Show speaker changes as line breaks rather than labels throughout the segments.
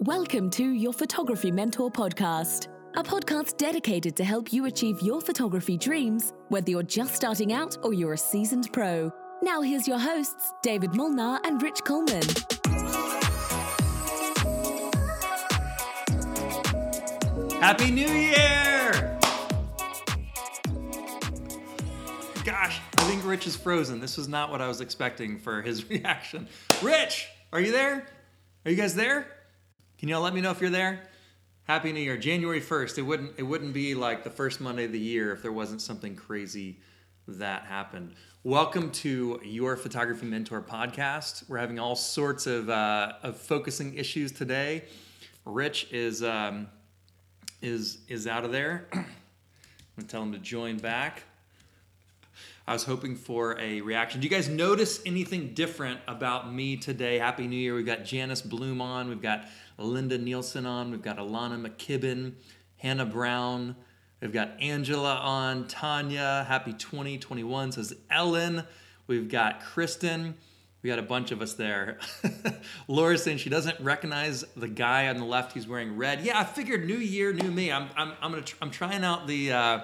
Welcome to your Photography Mentor podcast, a podcast dedicated to help you achieve your photography dreams, whether you're just starting out or you're a seasoned pro. Now, here's your hosts, David Molnar and Rich Coleman.
Happy New Year! Gosh, I think Rich is frozen. This was not what I was expecting for his reaction. Rich, are you there? Are you guys there? Can y'all let me know if you're there? Happy New Year. January 1st. It wouldn't it wouldn't be like the first Monday of the year if there wasn't something crazy that happened. Welcome to your Photography Mentor podcast. We're having all sorts of, uh, of focusing issues today. Rich is um, is is out of there. I'm gonna tell him to join back. I was hoping for a reaction. Do you guys notice anything different about me today? Happy New Year. We've got Janice Bloom on, we've got Linda Nielsen on, we've got Alana McKibben, Hannah Brown, we've got Angela on, Tanya, happy 2021 says Ellen, we've got Kristen, we got a bunch of us there. Laura's saying she doesn't recognize the guy on the left. He's wearing red. Yeah, I figured new year, new me. I'm, I'm, I'm gonna, tr- I'm trying out the, uh,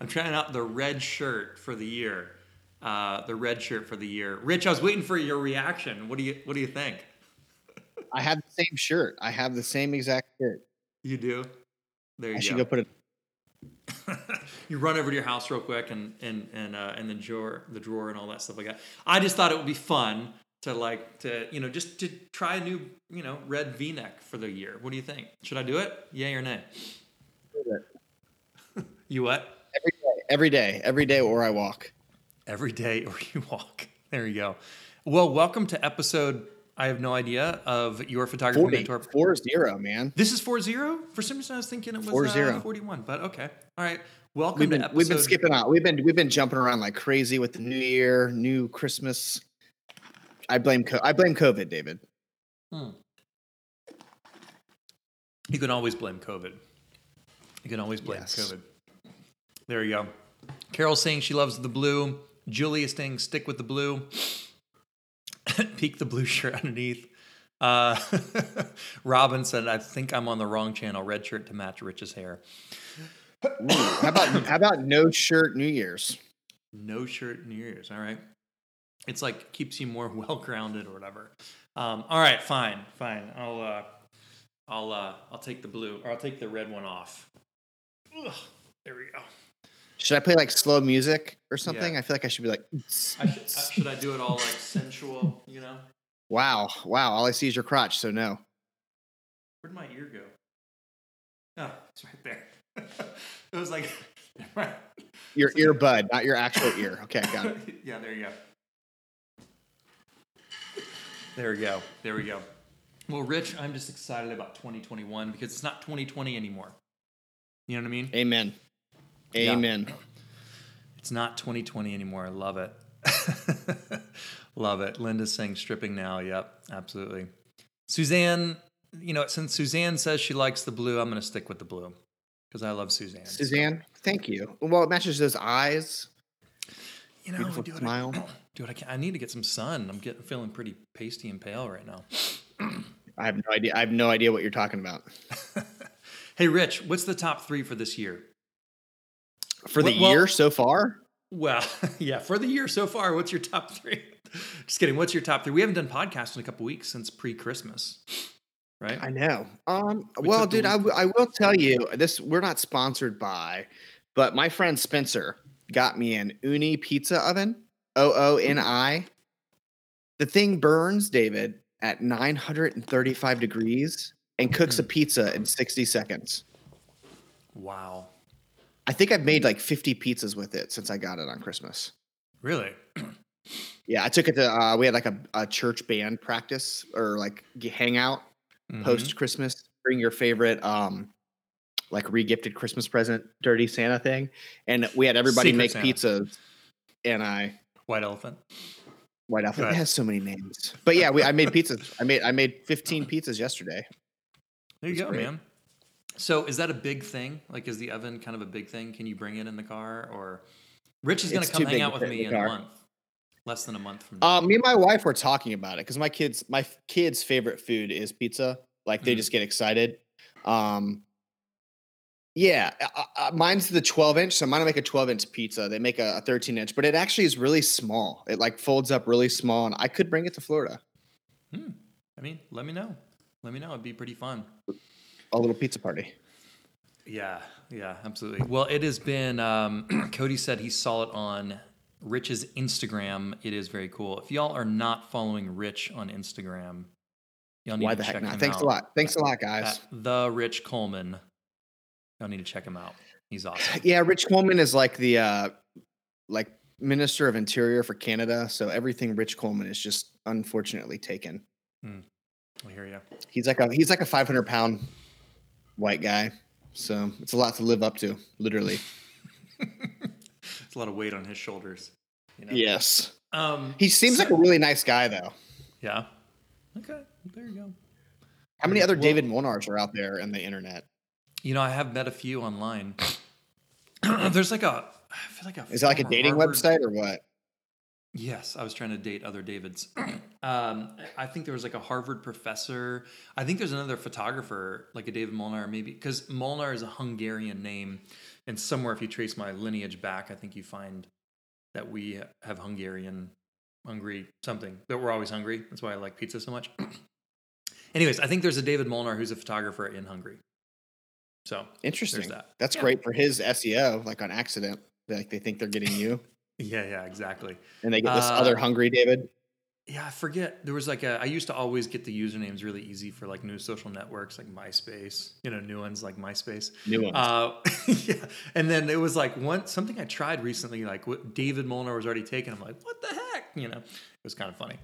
I'm trying out the red shirt for the year. Uh, the red shirt for the year. Rich, I was waiting for your reaction. What do you, what do you think?
I have the same shirt. I have the same exact shirt.
You do. There you go.
I
go.
should go put it.
you run over to your house real quick and and and uh, and the drawer, the drawer, and all that stuff like that. I just thought it would be fun to like to you know just to try a new you know red V-neck for the year. What do you think? Should I do it? Yay or nay? you what?
Every day, every day, every day where I walk.
Every day or you walk. There you go. Well, welcome to episode. I have no idea of your photography
40,
mentor.
four zero, man.
This is 40? For some reason, I was thinking it was
Four
uh, 41, but okay. All right. Welcome
We've
to
been
episode.
we've been skipping out. We've been we've been jumping around like crazy with the new year, new Christmas. I blame co- I blame COVID, David.
Hmm. You can always blame COVID. You can always blame
Yes.
COVID. There you go. Carol's saying she loves the blue. Julia's saying stick with the blue. Peek the blue shirt underneath. Uh, Robin said, I think I'm on the wrong channel. Red shirt to match Rich's hair.
Ooh, how about how about no shirt New Year's?
No shirt New Year's. All right. It's like keeps you more well grounded or whatever. Um, all right, fine, fine. I'll uh, I'll uh, I'll take the blue or I'll take the red one off. Ugh, there we go.
Should I play like slow music or something?
Yeah.
I feel like I should be like,
I should, uh, should I do it all like sensual? You know,
wow, wow. All I see is your crotch, so no.
where'd my ear go? Oh, it's right there. it was like,
Your earbud, not your actual ear. Okay, got it.
yeah, there you go. There we go. There we go. Well, Rich, I'm just excited about 2021 because it's not 2020 anymore. You know what I mean?
Amen.
Yeah.
Amen.
It's not 2020 anymore. I love it. love it. Linda's saying stripping now. Yep, absolutely. Suzanne, you know, since Suzanne says she likes the blue, I'm going to stick with the blue because I love Suzanne. So,
Suzanne, thank you. Well, it matches those eyes.
you know,
beautiful
do what
smile.
I, do what I can. I need to get some sun. I'm getting feeling pretty pasty and pale right now.
I have no idea. I have no idea what you're talking about.
Hey, Rich, what's the top three for this year?
For the
Well-
year so far,
Well, yeah, for the year so far, what's your top three? Just kidding. What's your top three? We haven't done podcasts in a couple weeks since pre-Christmas, right?
I know. Um,
We
well, dude, I, w- I will tell you this. We're not sponsored by, but my friend Spencer got me an Ooni pizza oven. O O N I. The thing burns, David, at 935 degrees and cooks a
Hmm.
pizza in 60 seconds.
wow.
I think I've made like 50 pizzas with it since I got it on Christmas.
Really?
Yeah, I took it to. Uh, we had like a, a church band practice or like hangout
Mhm.
post Christmas. Bring your favorite, um, like re-gifted Christmas present, dirty Santa thing, and we had everybody
Secret
make
Santa.
pizzas. And I
White elephant.
white
elephant
It has so many names, but yeah, we I made pizzas. I made I made 15 pizzas yesterday.
There you go,
great.
man. So is that a big thing? Like, is the oven kind of a big thing? Can you bring it in the car, or Rich is going to come hang out with me in a month, less than a month from now?
Um, me and my wife were talking about it because my kids, my kids' favorite food is pizza. Like they
Mhm.
just get excited. Um, yeah, uh, uh, mine's the 12 inch. So I'm gonna make a 12 inch pizza. They make a, a 13 inch, but it actually is really small. It like folds up really small, and I could bring it to Florida.
Hmm. I mean, let me know. Let me know. It'd be pretty fun.
A little pizza party.
Yeah, yeah, absolutely. Well, it has been. Um, Cody said he saw it on Rich's Instagram. It is very cool. If y'all are not following Rich on Instagram, y'all need
Why
to
the
check
heck not?
him
Thanks
out
a lot. Thanks a lot, guys.
the Rich Coleman. Y'all need to check him out. He's awesome.
Yeah, Rich Coleman is like the uh like Minister of Interior for Canada. So everything Rich Coleman is just unfortunately taken.
I hear you.
He's like a he's like a 500 pound white guy. So it's a lot to live up to, literally.
It's a lot of weight on his shoulders. You know?
Yes.
Um.
He seems
so-
like a really nice guy though.
Yeah. Okay. There you go.
How many other
Well-
David Molnars are out there in the internet?
You know, I have met a few online. There's like a. I feel like a.
Is it like a dating
Harvard-
website or what?
Yes, I was trying to date other Davids. um, I think there was like a Harvard professor. I think there's another photographer, like a David Molnar, maybe because Molnar is a Hungarian name, and somewhere if you trace my lineage back, I think you find that we have Hungarian, hungry something that we're always hungry. That's why I like pizza so much. Anyways, I think there's a David Molnar who's a photographer in Hungary. So
Interesting.
that.
That's
Yeah.
great for his SEO, like on accident. Like they think they're getting you
yeah, yeah, exactly.
and they get this other
Uh,
hungry David.
Yeah, I forget. There was like a. I used to always get the usernames really easy for like new social networks like MySpace. You know, new ones like MySpace.
New ones.
Uh, yeah, and then it was like one something I tried recently. Like what David Molnar was already taken. I'm like, what the heck? You know, it was kind of funny.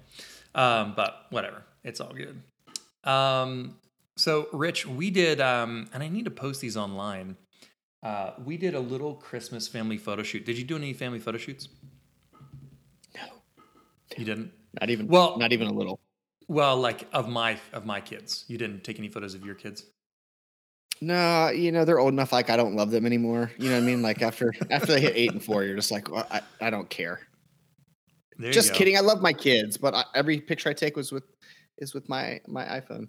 Um, but whatever, it's all good. Um, so Rich, we did, um, and I need to post these online. Uh, we did a little Christmas family photo shoot. Did you do any family photo shoots?
No.
You didn't.
Not even
well-
not even a little.
Well, like of my of my kids. You didn't take any photos of your kids.
No, you know they're old enough. Like I don't love them anymore. You know what I mean? Like after after they hit eight and four, you're just like, well, I, I don't care.
There you
just
go.
kidding. I love my kids, but I, every picture I take was with is with my my iPhone.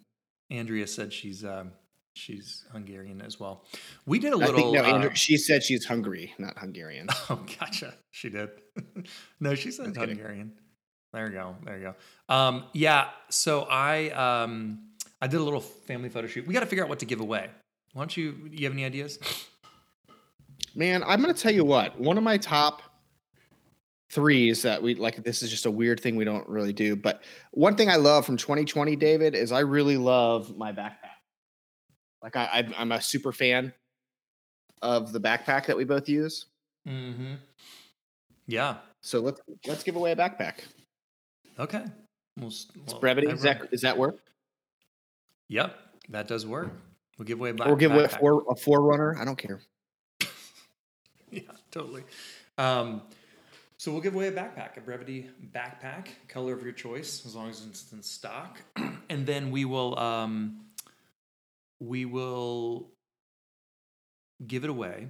Andrea said she's um, she's Hungarian as well. We did a little.
think no,
uh,
Andrew, she said she's hungry, not Hungarian.
oh, gotcha. She did. no, she said
Just kidding.
Hungarian. There you go. There you go. Um, yeah. So I um, I did a little family photo shoot. We got to figure out what to give away. Why don't you? Do you have any ideas?
Man, I'm gonna tell you what. One of my top threes that we like. This is just a weird thing we don't really do, but one thing I love from 2020, David, is I really love my backpack. Like I, I I'm a super fan of the backpack that we both use.
Mm-hmm. Yeah.
So let's let's give away a backpack.
Okay. We'll,
It's
well,
brevity. Is that is that work?
Yep. That does work. We'll give away a back,
Or give away a four a forerunner? I don't care.
Yeah, totally. Um, so we'll give away a backpack, a Brevity backpack, color of your choice, as long as it's in stock, and then we will um, we will give it away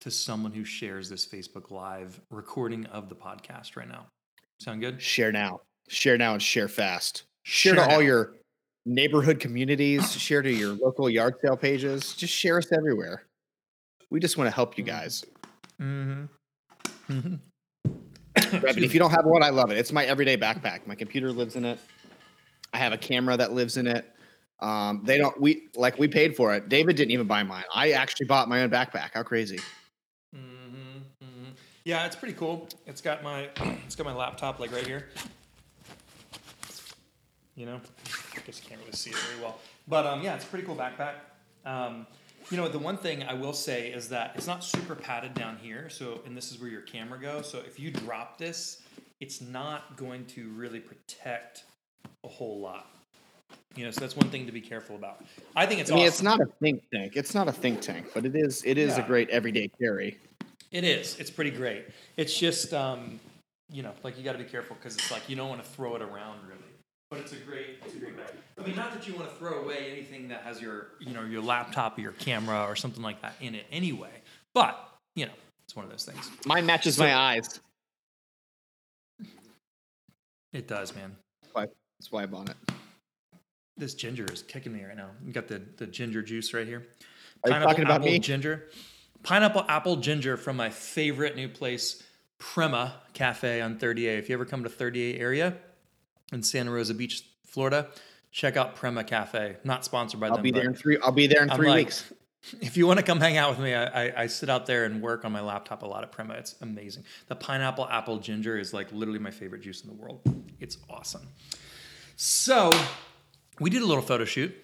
to someone who shares this Facebook Live recording of the podcast right now. Sound good?
Share now. Share now and share fast. Share,
Share
to all your neighborhood communities. share to your local yard sale pages. Just share us everywhere. We just want to help you guys.
Mm-hmm. mm-hmm.
If you don't have one, I love it. It's my everyday backpack. My computer lives in it. I have a camera that lives in it. Um, they don't. We like we paid for it. David didn't even buy mine. I actually bought my own backpack. How crazy!
Mm-hmm, hmm Yeah, it's pretty cool. It's got my it's got my laptop like right here. You know, I guess you can't really see it very well, but um, yeah, it's a pretty cool backpack. Um, you know, the one thing I will say is that it's not super padded down here. So, and this is where your camera goes. So, if you drop this, it's not going to really protect a whole lot. You know, so that's one thing to be careful about. I think it's
I mean,
awesome.
it's not a think tank. It's not a think tank, but it is. It is
Yeah.
a great everyday carry.
It is. It's pretty great. It's just, um, you know, like you got to be careful because it's like you don't want to throw it around really. But it's a great, it's a great bag. I mean, not that you want to throw away anything that has your, you know, your laptop or your camera or something like that in it anyway. But you know, it's one of those things.
Mine matches
So-
my eyes.
It does, man.
That's why I bought it.
this ginger is kicking me right now. You got the the ginger juice right here.
Are you talking about
apple
me?
ginger. Pineapple apple ginger from my favorite new place, Prema Cafe on 30A. If you ever come to 30A area in Santa Rosa Beach, Florida, check out Prema Cafe. Not sponsored by
I'll
them.
be there in three. I'll be there in
I'm
three
like,
weeks.
If you want to come hang out with me, I, I, I sit out there and work on my laptop a lot at Prema. It's amazing. The pineapple apple ginger is like literally my favorite juice in the world. It's awesome. So we did a little photo shoot.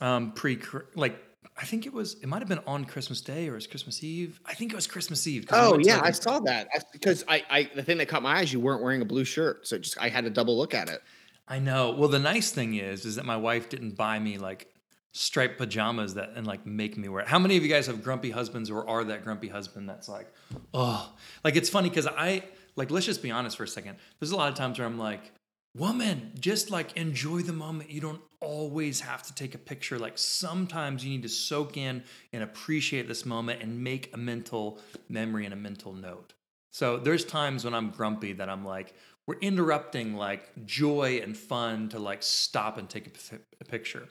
Um, pre like I think it was it might have been on Christmas Day or it was Christmas Eve. I think it was Christmas Eve.
Oh yeah,
like,
I
a-
saw that I, because I, I the thing that caught my eyes, you weren't wearing a blue shirt, so just I had to double look at it.
I know. Well, the nice thing is, is that my wife didn't buy me like striped pajamas that and like make me wear it. How many of you guys have grumpy husbands or are that grumpy husband that's like, oh, like it's funny because I like let's just be honest for a second. There's a lot of times where I'm like, woman, just like enjoy the moment. You don't always have to take a picture. Like sometimes you need to soak in and appreciate this moment and make a mental memory and a mental note. So there's times when I'm grumpy that I'm like, we're interrupting like joy and fun to like stop and take a, p- a picture.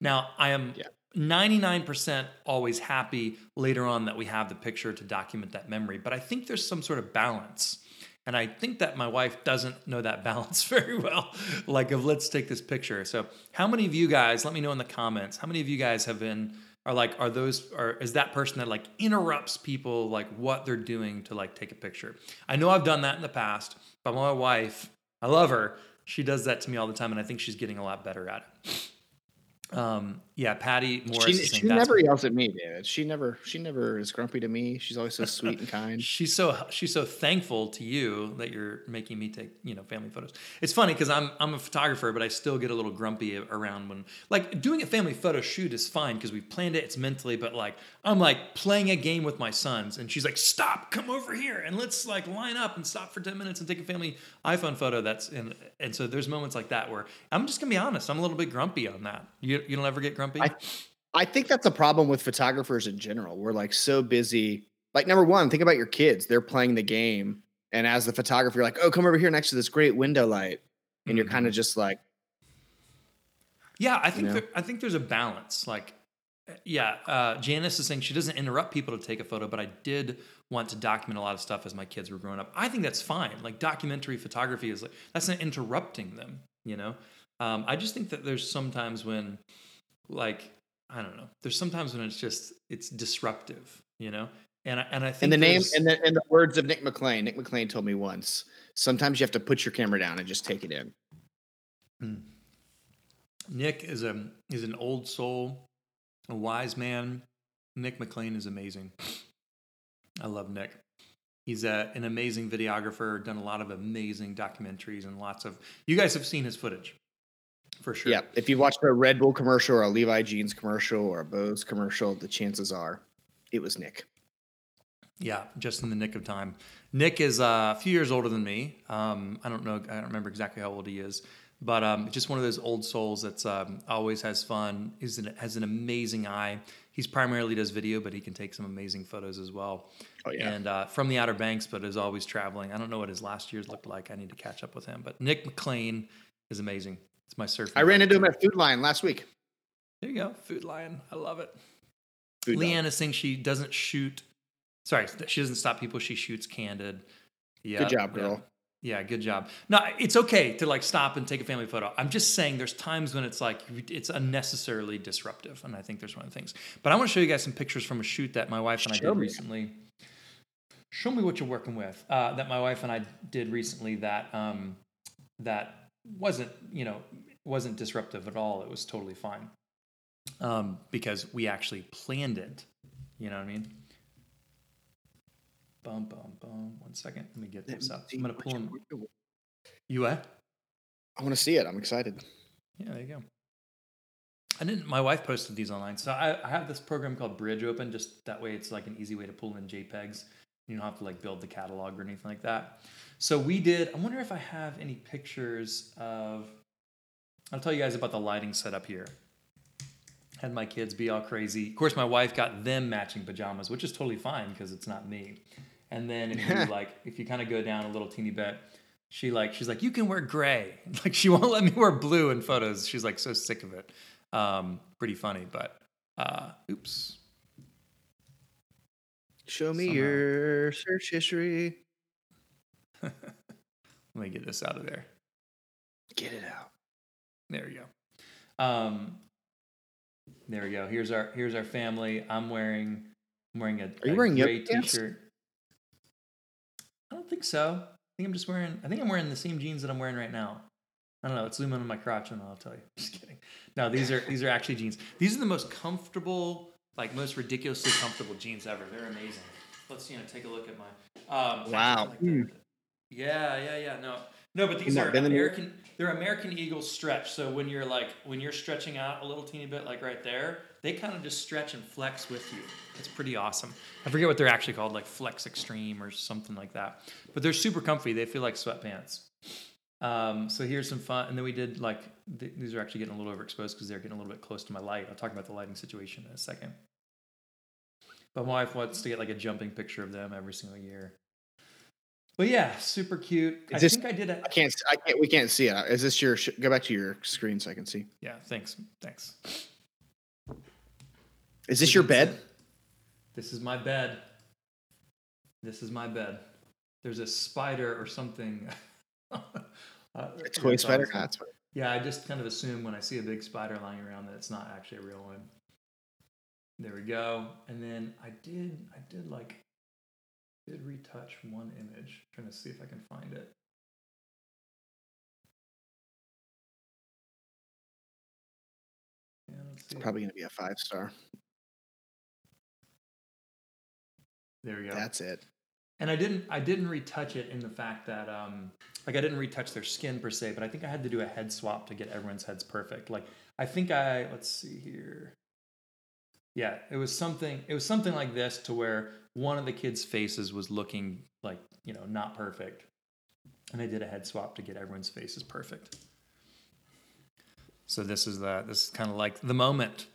Now I am
Yeah.
99% always happy later on that we have the picture to document that memory, but I think there's some sort of balance. And I think that my wife doesn't know that balance very well. like of let's take this picture. So how many of you guys, let me know in the comments, how many of you guys have been are like are those are is that person that like interrupts people like what they're doing to like take a picture i know i've done that in the past but my wife i love her she does that to me all the time and i think she's getting a lot better at it um yeah patty morris
She, she never yells at me, David. She never she never is grumpy to me. She's always so sweet and kind.
she's so she's so thankful to you that you're making me take you know family photos. It's funny because I'm I'm a photographer, but I still get a little grumpy around when like doing a family photo shoot is fine because we planned it. It's mentally, but like I'm like playing a game with my sons, and she's like, "Stop, come over here, and let's like line up and stop for ten minutes and take a family iPhone photo." That's in, and so there's moments like that where I'm just gonna be honest. I'm a little bit grumpy on that. You you don't ever get grumpy.
I- I think that's a problem with photographers in general. We're like so busy. Like number one, think about your kids. They're playing the game, and as the photographer, you're like, "Oh, come over here next to this great window light," and you're
Mhm.
kind of just like,
Yeah, I think
know?
there, I think there's a balance. Like, uh, yeah, uh, Janice is saying she doesn't interrupt people to take a photo, but I did want to document a lot of stuff as my kids were growing up. I think that's fine. Like documentary photography is like that's not interrupting them. You know, um, I just think that there's sometimes when, like, I don't know, there's sometimes when it's just it's disruptive. You know, and I, and I think
in the name, and the in the words of Nick McLean. Nick McLean told me once. Sometimes you have to put your camera down and just take it in.
Nick is a is an old soul, a wise man. Nick McLean is amazing. I love Nick. He's a, an amazing videographer, done a lot of amazing documentaries and lots of. You guys have seen his footage, for sure.
Yeah, if you watched a Red Bull commercial or a Levi jeans commercial or a Bose commercial, the chances are it was Nick.
Yeah, just in the nick of time. Nick is uh, a few years older than me. Um, I don't know. I don't remember exactly how old he is, but um, just one of those old souls that's um, always has fun. He's an, has an amazing eye. He's primarily does video, but he can take some amazing photos as well.
Oh yeah.
And uh, from the Outer Banks, but is always traveling. I don't know what his last years looked like. I need to catch up with him. But Nick McLean is amazing. It's my surfing.
I ran into him at Food Lion last week.
There you go, Food Lion. I love it.
Food
is saying she doesn't shoot. Sorry, she doesn't stop people. She shoots candid. Yeah,
Good job, girl.
Yeah, good job. No, it's okay to like stop and take a family photo. I'm just saying there's times when it's like it's unnecessarily disruptive, and I think there's one of the things. But I want to show you guys some pictures from a shoot that my wife and I did
me.
recently. Show me what you're working with. Uh, that my wife and I did recently. That um, that wasn't you know wasn't disruptive at all. It was totally fine um, because we actually planned it. You know what I mean? Bum bum bum. One second. Let me get this up. I'm gonna pull him. You what?
I want to see it. I'm excited.
Yeah, there you go. I didn't. My wife posted these online, so I, I have this program called Bridge Open. Just that way, it's like an easy way to pull in JPEGs. You don't have to like build the catalog or anything like that. So we did. I wonder if I have any pictures of. I'll tell you guys about the lighting setup here. Had my kids be all crazy. Of course, my wife got them matching pajamas, which is totally fine because it's not me. And then if you like, if you kind of go down a little teeny bit, she like she's like you can wear gray like she won't let me wear blue in photos she's like so sick of it um pretty funny but uh oops
Show me
Somehow.
your search history.
let me get this out of there
Get it out.
there we go um there we go here's our here's our family i'm wearing i'm wearing a,
Are you
a
wearing
gray t-shirt. i don't think so i think i'm just wearing i think i'm wearing the same jeans that i'm wearing right now I don't know. It's zoom in on my crotch, and I'll tell you. Just kidding. No, these are these are actually jeans. These are the most comfortable, like most ridiculously comfortable jeans ever. They're amazing. Let's you know take a look at my. Um,
Wow.
like the- yeah, yeah, yeah. No, no, but these are? American. They're American Eagle stretch. So when you're like when you're stretching out a little teeny bit, like right there, they kind of just stretch and flex with you. It's pretty awesome. I forget what they're actually called, like Flex Extreme or something like that. But they're super comfy. They feel like sweatpants. Um, so here's some fun, and then we did like th- these are actually getting a little overexposed because they're getting a little bit close to my light. I'll talk about the lighting situation in a second. But my wife wants to get like a jumping picture of them every single year. But yeah, super cute. I
this-
think I did it.
I can't. I can't. We can't see it. Is this your? Go back to your screen so I can see.
Yeah, thanks, thanks.
Is this your bed?
This is my bed. This is my bed. There's a spider or something. Uh,
A toy spider?
awesome.
Nah, it's fine.
Yeah, I just kind of assume when I see a big spider lying around that it's not actually a real one. There we go. And then I did, I did like, did retouch one image. trying to see if I can find it. Yeah.
It's probably gonna be a five star.
there we go.
That's it.
and I didn't I didn't retouch it in the fact that um like I didn't retouch their skin per se, but I think I had to do a head swap to get everyone's heads perfect. Like I think I let's see here. Yeah, it was something it was something like this to where one of the kids' faces was looking like, you know, not perfect. And I did a head swap to get everyone's faces perfect. So this is the this is kind of like the moment.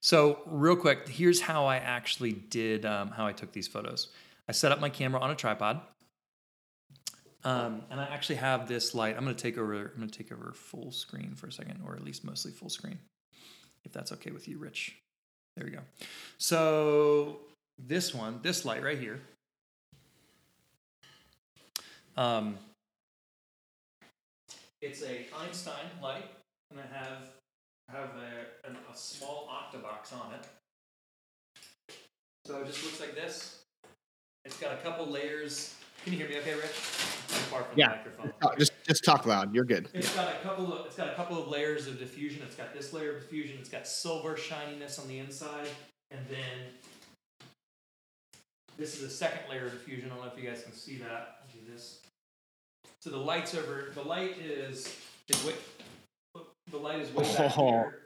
So real quick, here's how I actually did um, how I took these photos. I set up my camera on a tripod, um, and I actually have this light. I'm going to take over. I'm going to take over full screen for a second, or at least mostly full screen, if that's okay with you, Rich. There we go. So this one, this light right here. Um, it's a Einstein light, and I have have a, a, a small octabox on it. So it just looks like this. It's got a couple layers. Can you hear me okay, Rich? I'm from
Yeah.
the microphone.
Just just talk loud. You're good.
It's got a couple of it's got a couple of layers of diffusion. It's got this layer of diffusion. It's got silver shininess on the inside, and then this is the second layer of diffusion. I don't know if you guys can see that. I'll do this. So the light's over. The light is is way. The light is way back
Oh.
here.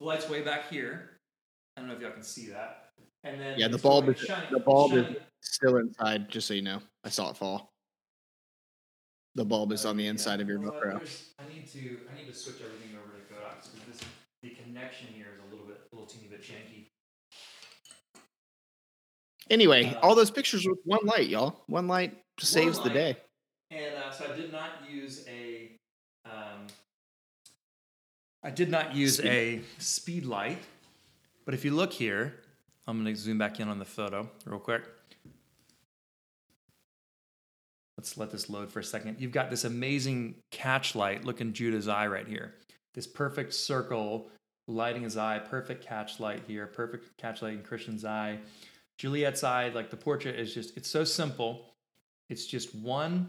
The light's way back here. I don't know if y'all can see that. And then
Yeah, the bulb is-
shiny-
the bulb is- Still inside, just so you know. I saw it fall. The bulb is on the
Yeah,
inside of your
you know what,
GoPro.
there's- I need to I need to switch everything over to Codex because this the connection here is a little bit a little teeny bit janky.
Anyway,
Uh,
all those pictures with one light, y'all. One light saves the day.
And uh, so I did not use a um, I did not use
Speed.
a speed light, but if you look here, I'm going to zoom back in on the photo real quick. Let's let this load for a second. You've got this amazing catch light. Look in Judah's eye right here. This perfect circle lighting his eye. Perfect catch light here. Perfect catch light in Christian's eye. Juliet's eye. Like the portrait is just. It's so simple. It's just one,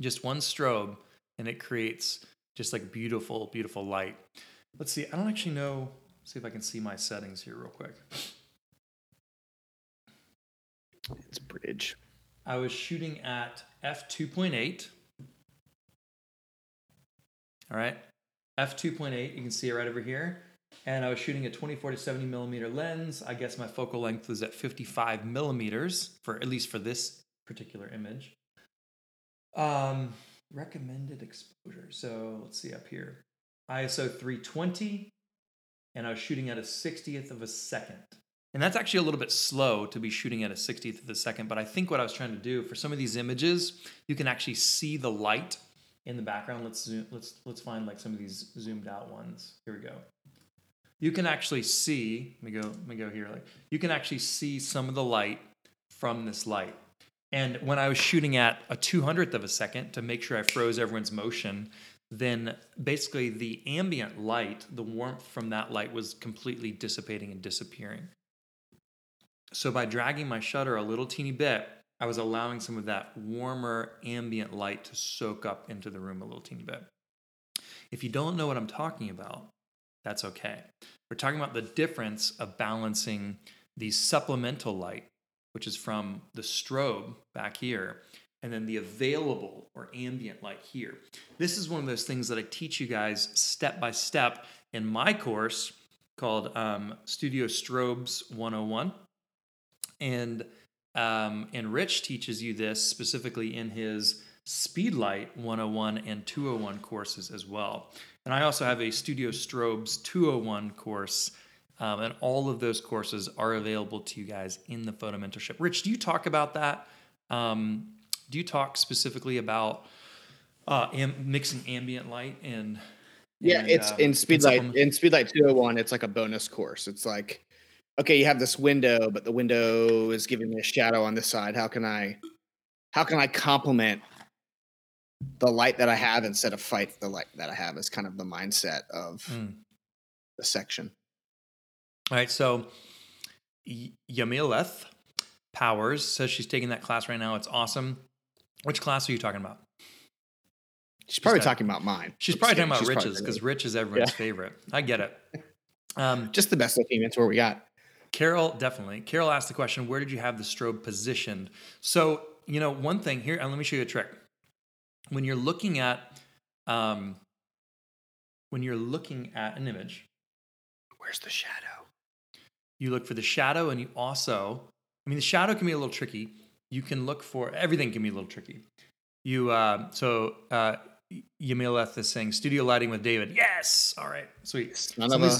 just one strobe, and it creates just like beautiful, beautiful light. Let's see. I don't actually know. See if I can see my settings here real quick.
It's bridge.
I was shooting at f2.8. All right, f2.8. You can see it right over here. And I was shooting a 24 to 70 millimeter lens. I guess my focal length was at 55 millimeters for at least for this particular image. Um, recommended exposure. So let's see up here. ISO 320, and I was shooting at a 60th of a second. And that's actually a little bit slow to be shooting at a 60th of a second. But I think what I was trying to do for some of these images, you can actually see the light in the background. Let's zoom, let's let's find like some of these zoomed out ones. Here we go. You can actually see. Let me go. Let me go here. Like you can actually see some of the light from this light. And when I was shooting at a 200th of a second to make sure I froze everyone's motion, then basically the ambient light, the warmth from that light was completely dissipating and disappearing. So by dragging my shutter a little teeny bit, I was allowing some of that warmer ambient light to soak up into the room a little teeny bit. If you don't know what I'm talking about, that's okay. We're talking about the difference of balancing the supplemental light, which is from the strobe back here, and then the available or ambient light here. This is one of those things that I teach you guys step by step in my course called um, Studio Strobes 101. And um, and Rich teaches you this specifically in his Speedlight 101 and 201 courses as well. And I also have a Studio Strobes 201 course. Um, and all of those courses are available to you guys in the photo mentorship. Rich, do you talk about that? Um, do you talk specifically about uh, am- mixing ambient light and?
Yeah,
and,
it's
uh,
in Speedlight. In Speedlight 201, it's like a bonus course. It's like, okay, you have this window, but the window is giving me a shadow on this side. How can I, how can I complement the light that I have instead of fight the light that I have? Is kind of the mindset of
Mm.
the section.
All right, so Y- Yamileth Powers says she's taking that class right now. It's awesome. Which class are you talking about?
She's probably
got-
talking about mine.
She's probably talking about
She's probably
Rich's because Rich is everyone's
Yeah.
favorite. I get it. Um,
just the best looking mentor we got.
Carol, definitely. Carol asked the question, where did you have the strobe positioned? So, you know, one thing here, and let me show you a trick. When you're looking at, um, when you're looking at an image,
Where's the shadow?
you look for the shadow and you also, I mean, the shadow can be a little tricky. You can look for, everything can be a little tricky. You, uh, so, uh, Yamileth is saying studio lighting with David. Yes. All right. Sweet. So let, me,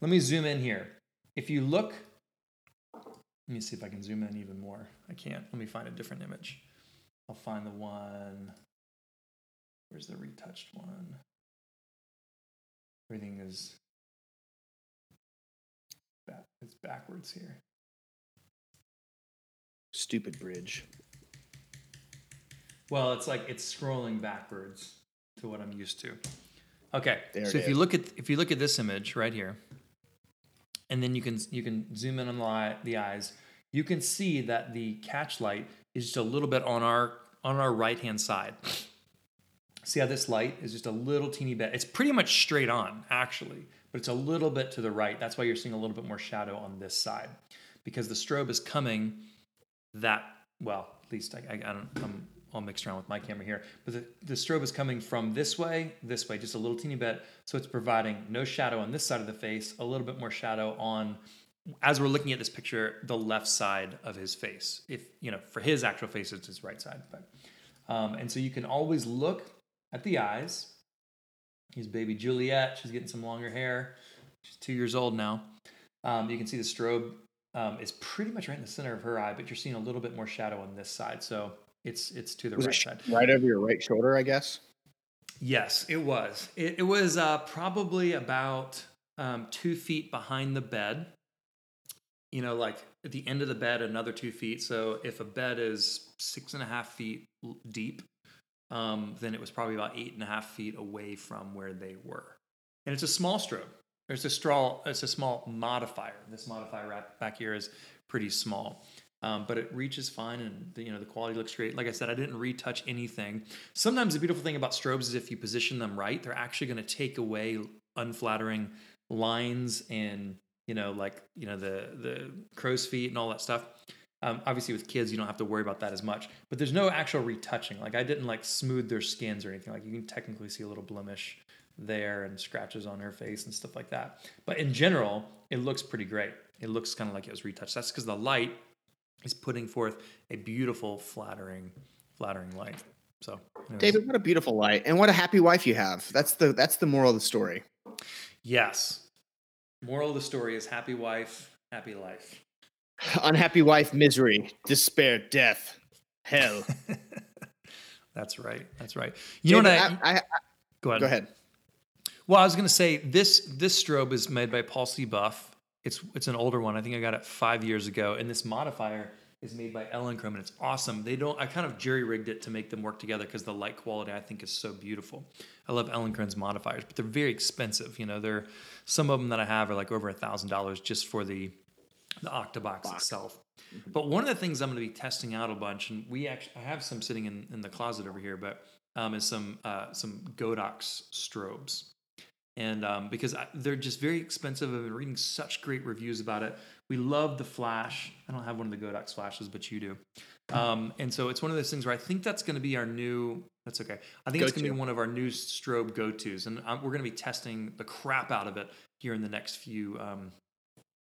let me zoom in here. If you look, let me see if I can zoom in even more. I can't. Let me find a different image. I'll find the one. Where's the retouched one? Everything is back, it's backwards here.
Stupid bridge.
Well, it's like it's scrolling backwards to what I'm used to. Okay,
There
so if you look at if you look at this image right here, and then you can you can zoom in on the, eye, the eyes, you can see that the catch light is just a little bit on our on our right hand side. See how this light is just a little teeny bit. It's pretty much straight on actually, but it's a little bit to the right. That's why you're seeing a little bit more shadow on this side, because the strobe is coming that well. At least I, I, I don't. I'm all mixed around with my camera here, but the, the strobe is coming from this way, this way, just a little teeny bit. So it's providing no shadow on this side of the face, a little bit more shadow on. As we're looking at this picture, the left side of his face. If you know, for his actual face, it's his right side. But um, and so you can always look at the eyes. Here's baby Juliet. She's getting some longer hair. She's two years old now. Um, you can see the strobe um, is pretty much right in the center of her eye, but you're seeing a little bit more shadow on this side. So it's it's to the
Was
right side.
right over your right shoulder, I guess?
Yes, it was. It, it was uh, probably about um, two feet behind the bed. You know, like at the end of the bed, another two feet. So if a bed is six and a half feet deep, um, then it was probably about eight and a half feet away from where they were. And it's a small strobe. There's a straw. It's a small modifier. This modifier back here is pretty small. Um, but it reaches fine and the, you know the quality looks great. Like I said, I didn't retouch anything. Sometimes the beautiful thing about strobes is if you position them right, they're actually going to take away unflattering lines and you know like you know the the crow's feet and all that stuff. Um, obviously, with kids, you don't have to worry about that as much. But there's no actual retouching. Like I didn't like smooth their skins or anything. Like you can technically see a little blemish there and scratches on her face and stuff like that. But in general, it looks pretty great. It looks kind of like it was retouched. That's because the light is putting forth a beautiful, flattering, flattering light. So, anyways.
David, what a beautiful light, and what a happy wife you have. That's the that's the moral of the story.
yes. Moral of the story is happy wife, happy life.
Unhappy wife, misery, despair, death, hell.
That's right. That's right. You know what I,
I, I,
go ahead.
go ahead.
Well, I was going to say this this strobe is made by Paul C. Buff. It's it's an older one. I think I got it five years ago. And this modifier is made by Elinchrom, and it's awesome. They don't. I kind of jury rigged it to make them work together because the light quality I think is so beautiful. I love Elinchrom's modifiers, but they're very expensive. You know, they're some of them that I have are like over a thousand dollars just for the the Octabox
Box.
itself. But one of the things I'm going to be testing out a bunch, and we actually I have some sitting in, in the closet over here, but um, is some uh, some Godox strobes, and um, because I, they're just very expensive. I've been reading such great reviews about it. We love the flash. I don't have one of the Godox flashes, but you do. Um, and so it's one of those things where I think that's going to be our new. That's okay. I think it's going to be one of our new strobe go tos, and um, we're going to be testing the crap out of it here in the next few um,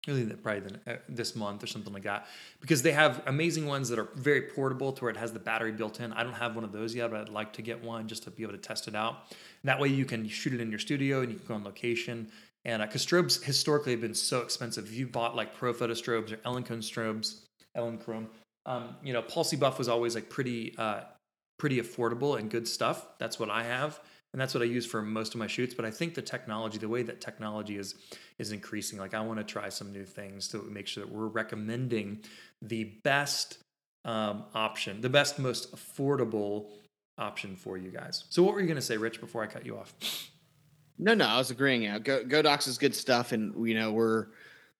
really the- probably the, uh, this month or something like that. Because they have amazing ones that are very portable to where it has the battery built in. I don't have one of those yet but i'd like to get one just to be able to test it out. And that way you can shoot it in your studio and you can go on location. And because strobes historically have been so expensive. If you bought like Profoto strobes or Elinchrom strobes Elinchrom um, you know C. Buff was always like pretty uh, pretty affordable and good stuff. That's what i have and that's what I use for most of my shoots. But I think the technology, the way that technology is is increasing, like I want to try some new things to make sure that we're recommending the best um, option, the best, most affordable option for you guys. So, what were you going to say, Rich? Before I cut you off,
No, no, I was agreeing. Yeah, Go, Godox is good stuff, and you know we're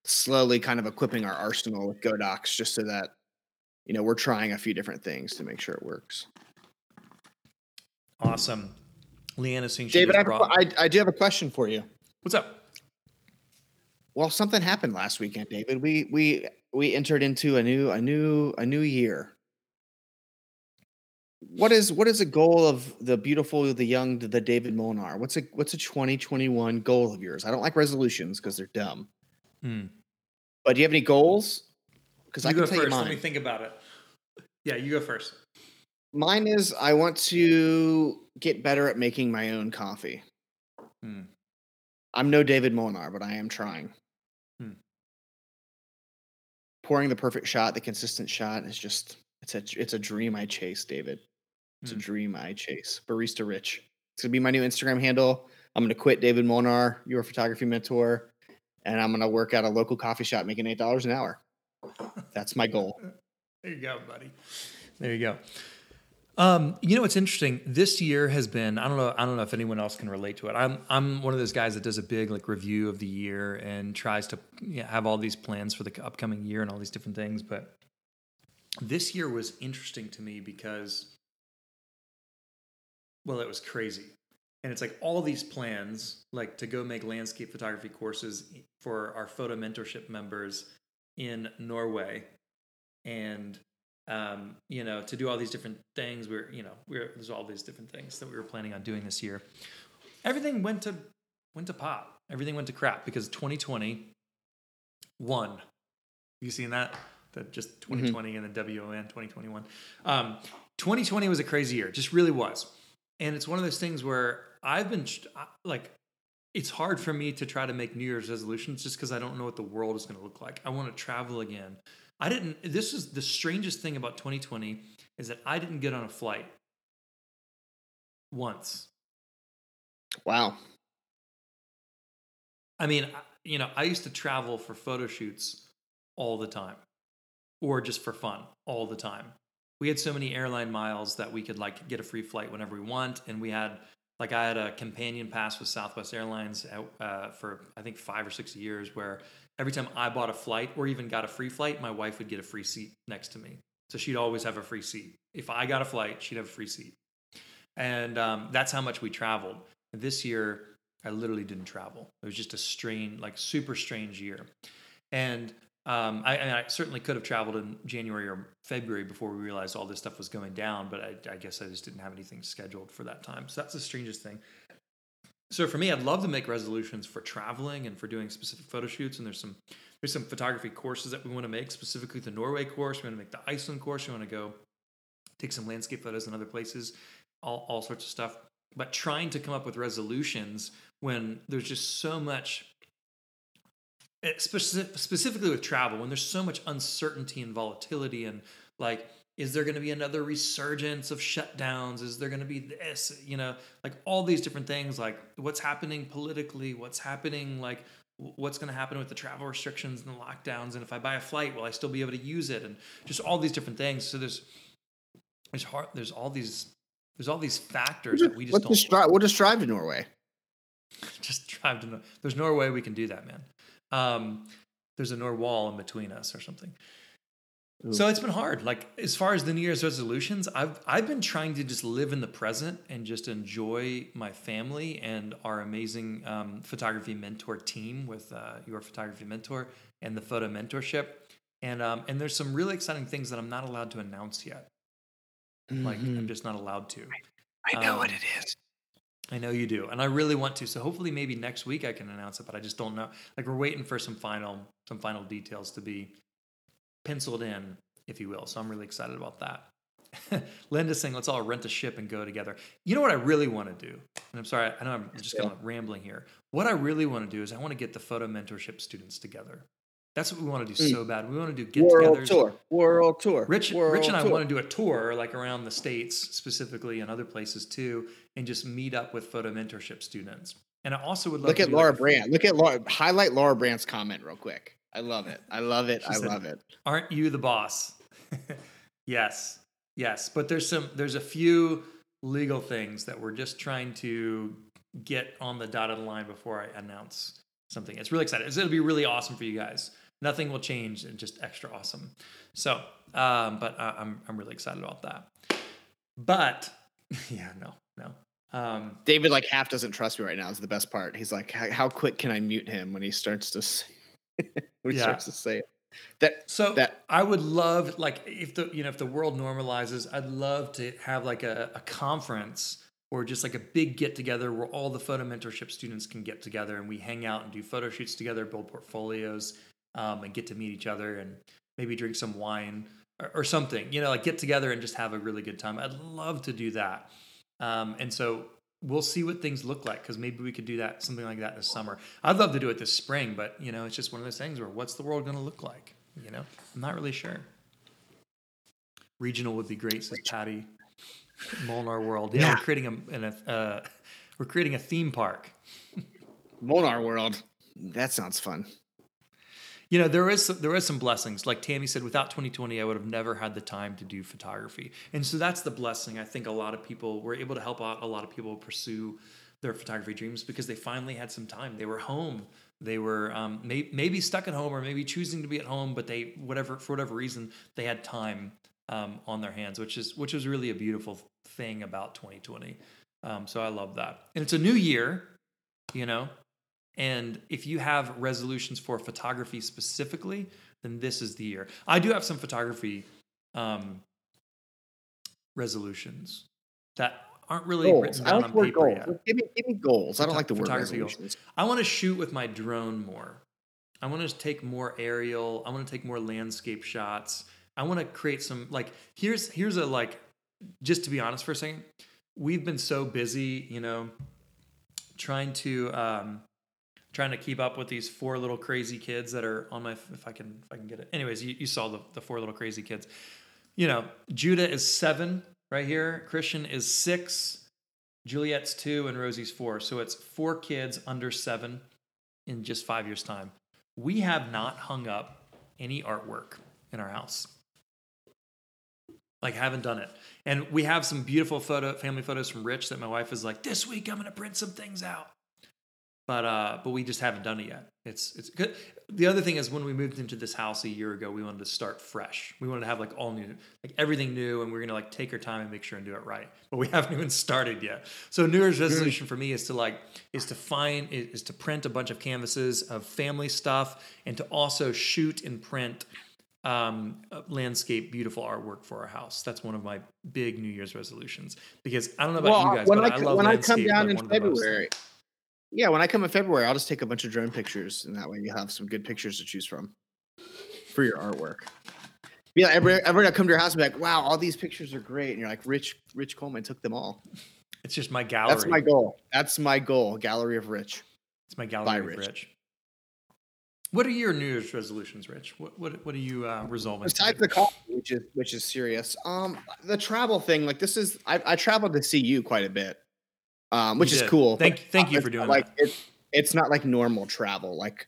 slowly kind of equipping our arsenal with Godox just so that you know we're trying a few different things to make sure it works.
awesome. Leanna she
David, I,
just
have a
brought.
I, I do have a question for you.
What's up?
Well, something happened last weekend, David. We we we entered into a new a new a new year. What is what is a goal of the beautiful, the young, the David Molnar? What's a what's a 2021 goal of yours? I don't like resolutions because they're dumb.
Hmm.
But do you have any goals? Because I can
go
tell
first.
you
Let me
mine.
think about it. Yeah, you go first.
Mine is I want to get better at making my own coffee.
Hmm.
I'm no David Molnar, but I am trying.
Hmm.
Pouring the perfect shot, the consistent shot is just it's a it's a dream I chase, David. It's
Hmm.
a dream I chase. Barista Rich. It's gonna be my new Instagram handle. I'm gonna quit David Molnar, your photography mentor, and I'm gonna work at a local coffee shop making eight dollars an hour. That's my goal.
There you go, buddy. There you go. Um, you know what's interesting? This year has been I don't know I don't know if anyone else can relate to it. I'm I'm one of those guys that does a big like review of the year and tries to you know, have all these plans for the upcoming year and all these different things. But this year was interesting to me because well, it was crazy. And it's like all these plans, like to go make landscape photography courses for our photo mentorship members in Norway and um, you know, to do all these different things. We're, you know, we're there's all these different things that we were planning on doing this year. Everything went to went to pot. Everything went to crap because 2020 won. You seen that? That just 2020 and the WON 2021. Um, 2020 was a crazy year. Just really was. And it's one of those things where I've been like, it's hard for me to try to make New Year's resolutions just because I don't know what the world is going to look like. I want to travel again. I didn't. This is the strangest thing about 2020 is that I didn't get on a flight once.
Wow.
I mean, you know, I used to travel for photo shoots all the time or just for fun all the time. We had so many airline miles that we could like get a free flight whenever we want. And we had, like, I had a companion pass with Southwest Airlines uh, for I think five or six years where every time I bought a flight or even got a free flight, my wife would get a free seat next to me. So she'd always have a free seat. If I got a flight, she'd have a free seat. And um, that's how much we traveled. This year, I literally didn't travel. It was just a strange, like super strange year. And um, I, I certainly could have traveled in January or February before we realized all this stuff was going down, but I, I guess I just didn't have anything scheduled for that time. So that's the strangest thing. So for me, I'd love to make resolutions for traveling and for doing specific photo shoots. And there's some there's some photography courses that we want to make, specifically the Norway course. We want to make the Iceland course. We want to go take some landscape photos in other places, all, all sorts of stuff. But trying to come up with resolutions when there's just so much, eh, specifically with travel, when there's so much uncertainty and volatility, and like is there going to be another resurgence of shutdowns? Is there going to be this? You know, like all these different things, like what's happening politically, what's happening, like what's going to happen with the travel restrictions and the lockdowns, and if I buy a flight, will I still be able to use it? And just all these different things. So there's there's hard, there's all these there's all these factors that we just
Let's
don't
just drive. We'll just drive to Norway.
just drive to. There's no way we can do that, man. Um, there's a Norwal in between us or something. So it's been hard. Like as far as the New Year's resolutions, I've I've been trying to just live in the present and just enjoy my family and our amazing um, photography mentor team with uh, your photography mentor and the photo mentorship. And um, and there's some really exciting things that I'm not allowed to announce yet. Like I'm just not allowed to.
I know what
um,
it is.
I know you do, and I really want to. So hopefully, maybe next week I can announce it, but I just don't know. Like we're waiting for some final, some final details to be penciled in, if you will. So I'm really excited about that. Linda's saying, "Let's all rent a ship and go together." You know what I really want to do, and I'm sorry, I know I'm just kind of rambling here. What I really want to do is I want to get the photo mentorship students together. That's what we want to do
Mm.
so bad. We want to do
World
get-togethers.
tour. World tour.
Rich,
World
Rich and I
tour.
want to do a tour like around the states specifically and other places too, and just meet up with photo mentorship students. And I also would love
Look at Laura
like,
Brand. Look at Laura. Highlight Laura Brand's comment real quick. I love it. I love it.
She
I
said-
love it.
Aren't you the boss? yes, yes. But there's some there's a few legal things that we're just trying to get on the dotted line before I announce something. It's really exciting. It's going to be really awesome for you guys. Nothing will change and just extra awesome. So, um, but I, I'm I'm really excited about that. But yeah, no, no. Um,
David like half doesn't trust me right now. Is the best part. He's like, how, how quick can I mute him when he starts to when
Yeah.
starts to say? That
So
That-
I would love like if the you know if the world normalizes, I'd love to have like a, a conference or just like a big get together where all the photo mentorship students can get together and we hang out and do photo shoots together, build portfolios, um, and get to meet each other and maybe drink some wine or, or something. You know, like get together and just have a really good time. I'd love to do that. Um, and so we'll see what things look like because maybe we could do that something like that this summer. I'd love to do it this spring, but you know, it's just one of those things where what's the world going to look like? You know, I'm not really sure. Regional would be great, says Patty. Molnar World. Yeah,
Yeah.
we're creating a, an, a uh, we're creating a theme park.
Molnar World. That sounds fun.
You know, there is there is some blessings. Like Tammy said, without 2020, I would have never had the time to do photography. And so that's the blessing. I think a lot of people were able to help out a lot of people pursue their photography dreams because they finally had some time. They were home. They were um, may, maybe stuck at home or maybe choosing to be at home, but they whatever for whatever reason they had time um, on their hands, which is which was really a beautiful thing about 2020. Um, so I love that. And it's a new year, you know, and if you have resolutions for photography specifically, then this is the year. I do have some photography um, resolutions that aren't really
Goals.
written
I
down
like
on paper
goals.
yet.
Give me, give me goals. I don't like the word
photography goals.
resolutions.
I want to shoot with my drone more. I want to take more aerial. I want to take more landscape shots. I want to create some like here's here's a like just to be honest for a second. We've been so busy, you know, trying to um trying to keep up with these four little crazy kids that are on my if I can if I can get it. Anyways, you, you saw the, the four little crazy kids. You know, Judah is seven right here. Christian is six. Juliet's two and Rosie's four. So it's four kids under seven in just five years' time. We have not hung up any artwork in our house. Like haven't done it. And we have some beautiful photo family photos from Rich that my wife is like, this week I'm gonna print some things out. But uh, but we just haven't done it yet. It's it's good. The other thing is when we moved into this house a year ago, we wanted to start fresh. We wanted to have like all new, like everything new, and we are gonna like take our time and make sure and do it right. But we haven't even started yet. So New Year's resolution for me is to like is to find is to print a bunch of canvases of family stuff and to also shoot and print um, landscape beautiful artwork for our house. That's one of my big New Year's resolutions because I don't know about you guys,
when
but
I,
I, love
when I
landscape.
come down
like
in. February, yeah, when I come in February, I'll just take a bunch of drone pictures, and that way you have some good pictures to choose from for your artwork. Yeah, every every I come to your house and be like, "Wow, all these pictures are great," and you're like, "Rich, Rich Coleman took them all."
It's just my gallery.
That's my goal. That's my goal. Gallery of Rich.
It's my gallery
By
of
Rich.
Rich. What are your New Year's resolutions, Rich? What what what are you uh, resolving?
Besides the coffee, which is which is serious. Um, the travel thing, like this is, I, I traveled to see you quite a bit, um, which
You
is
did.
cool.
Thank-
but,
thank you for doing
like
that.
It's it's not like normal travel. Like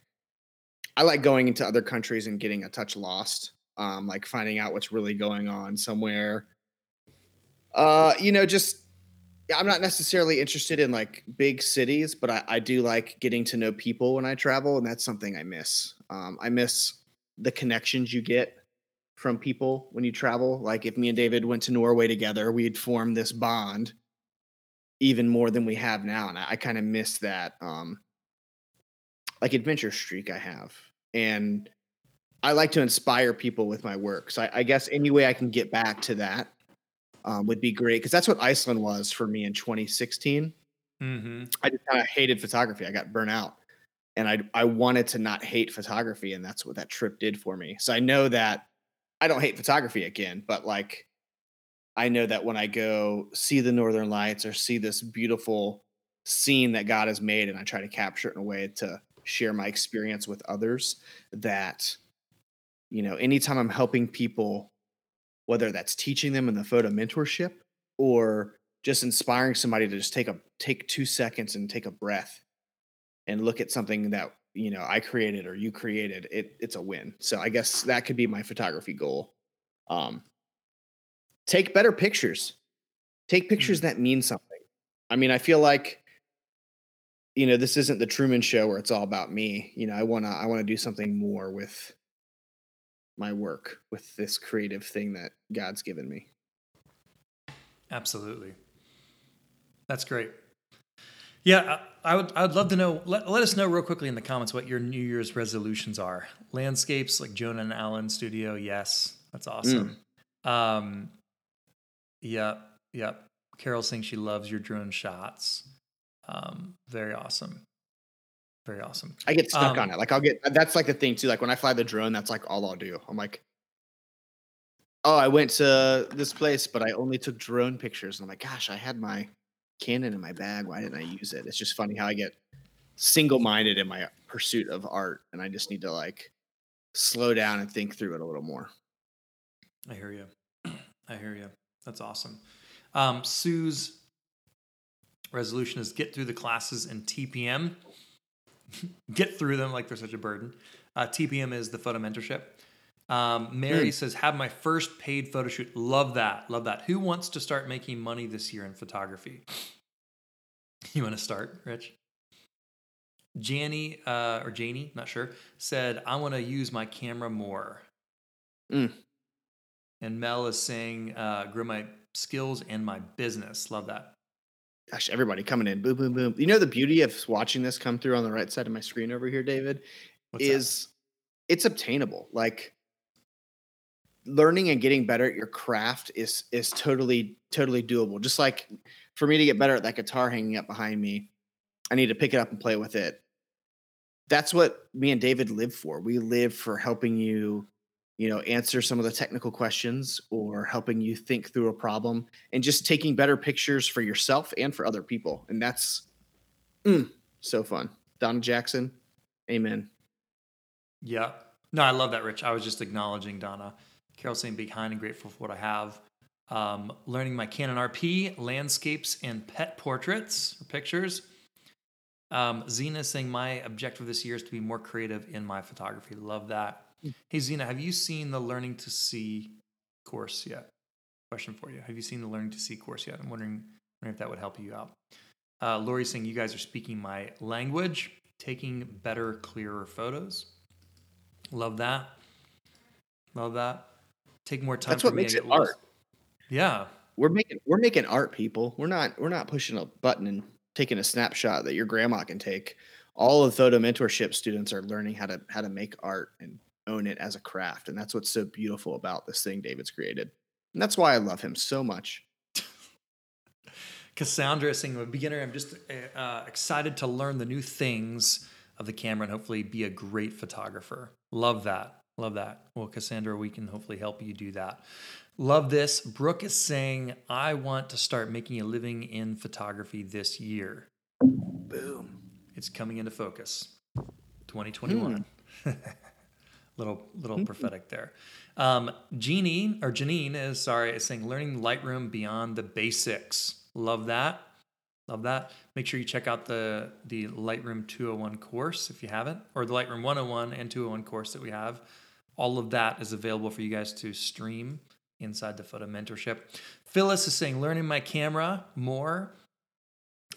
I like going into other countries and getting a touch lost. Um, like finding out what's really going on somewhere. Uh, you know, just I'm not necessarily interested in like big cities, but I, I do like getting to know people when I travel, and that's something I miss. Um, I miss the connections you get from people when you travel. Like if me and David went to Norway together, we'd form this bond even more than we have now, and I, I kind of miss that um, like adventure streak I have, and I like to inspire people with my work. So I, I guess any way I can get back to that um, would be great because that's what Iceland was for me in 2016.
Mm-hmm.
I just kind of hated photography. I got burnt out, and I I wanted to not hate photography, and that's what that trip did for me. So I know that I don't hate photography again, but like I know that when I go see the Northern Lights or see this beautiful scene that God has made, and I try to capture it in a way to share my experience with others, that you know, anytime I'm helping people, whether that's teaching them in the photo mentorship or just inspiring somebody to just take a take two seconds and take a breath and look at something that you know I created or you created, it it's a win. So I guess that could be my photography goal. Um, take better pictures. Take pictures that mean something. I mean, I feel like you know this isn't the Truman Show where it's all about me. You know, I wanna I wanna do something more with my work with this creative thing that God's given me.
Absolutely. That's great. Yeah, I, I would. I would love to know. Let, let us know real quickly in the comments what your New Year's resolutions are. Landscapes like Jonah and Alan Studio. Yes, that's awesome. Um, yep, yep. Carol saying she loves your drone shots. Um, very awesome. Very awesome.
I get stuck
Um,
on it. Like I'll get that's like the thing too. Like when I fly the drone, that's like all I'll do. I'm like, oh, I went to this place, but I only took drone pictures. And I'm like, gosh, I had my Canon in my bag. Why didn't I use it? It's just funny how I get single minded in my pursuit of art, and I just need to like slow down and think through it a little more.
I hear you. I hear you. That's awesome. Um, Sue's resolution is get through the classes in TPM. get through them like they're such a burden. Uh, TPM is the photo mentorship. Um, Mary says, have my first paid photo shoot. Love that. Love that. Who wants to start making money this year in photography? You want to start, Rich? Janie, uh, or Janie, not sure, said, I want to use my camera more.
Mm.
And Mel is saying, uh, grow my skills and my business. Love that.
Gosh, everybody coming in, boom, boom, boom. You know the beauty of watching this come through on the right side of my screen over here, David,
What's that?
is it's obtainable. Like learning and getting better at your craft is is totally totally doable. Just like for me to get better at that guitar hanging up behind me, I need to pick it up and play with it. That's what me and David live for. We live for helping you, you know, answer some of the technical questions or helping you think through a problem and just taking better pictures for yourself and for other people. And that's mm, so fun. Donna Jackson, amen.
Yeah. No, I love that, Rich. I was just acknowledging Donna. Carol saying behind and grateful for what I have. Um, learning my Canon RP, landscapes, and pet portraits or pictures. Um, Zena saying my objective this year is to be more creative in my photography. Love that. Hey, Zena, have you seen the Learning to See course yet? Question for you. Have you seen the Learning to See course yet? I'm wondering, wondering if that would help you out. Uh, Lori's saying you guys are speaking my language, taking better, clearer photos. Love that. Love that. Take more time.
That's
for
what
me
makes it art.
Yeah.
We're making we're making art, people. We're not we're not pushing a button and taking a snapshot that your grandma can take. All of photo mentorship students are learning how to how to make art and own it as a craft, and that's what's so beautiful about this thing David's created. And that's why I love him so much.
Cassandra is saying, I'm a beginner. I'm just uh, uh, excited to learn the new things of the camera and hopefully be a great photographer. Love that. Love that. Well, Cassandra, we can hopefully help you do that. Love this. Brooke is saying, I want to start making a living in photography this year.
Boom.
It's coming into focus. 2021. little little prophetic there. Um, Jeannie or Janine is sorry is saying learning Lightroom beyond the basics. Love that. Love that. Make sure you check out the the Lightroom 201 course if you haven't, or the Lightroom 101 and 201 course that we have. All of that is available for you guys to stream inside the photo mentorship. Phyllis is saying learning my camera more.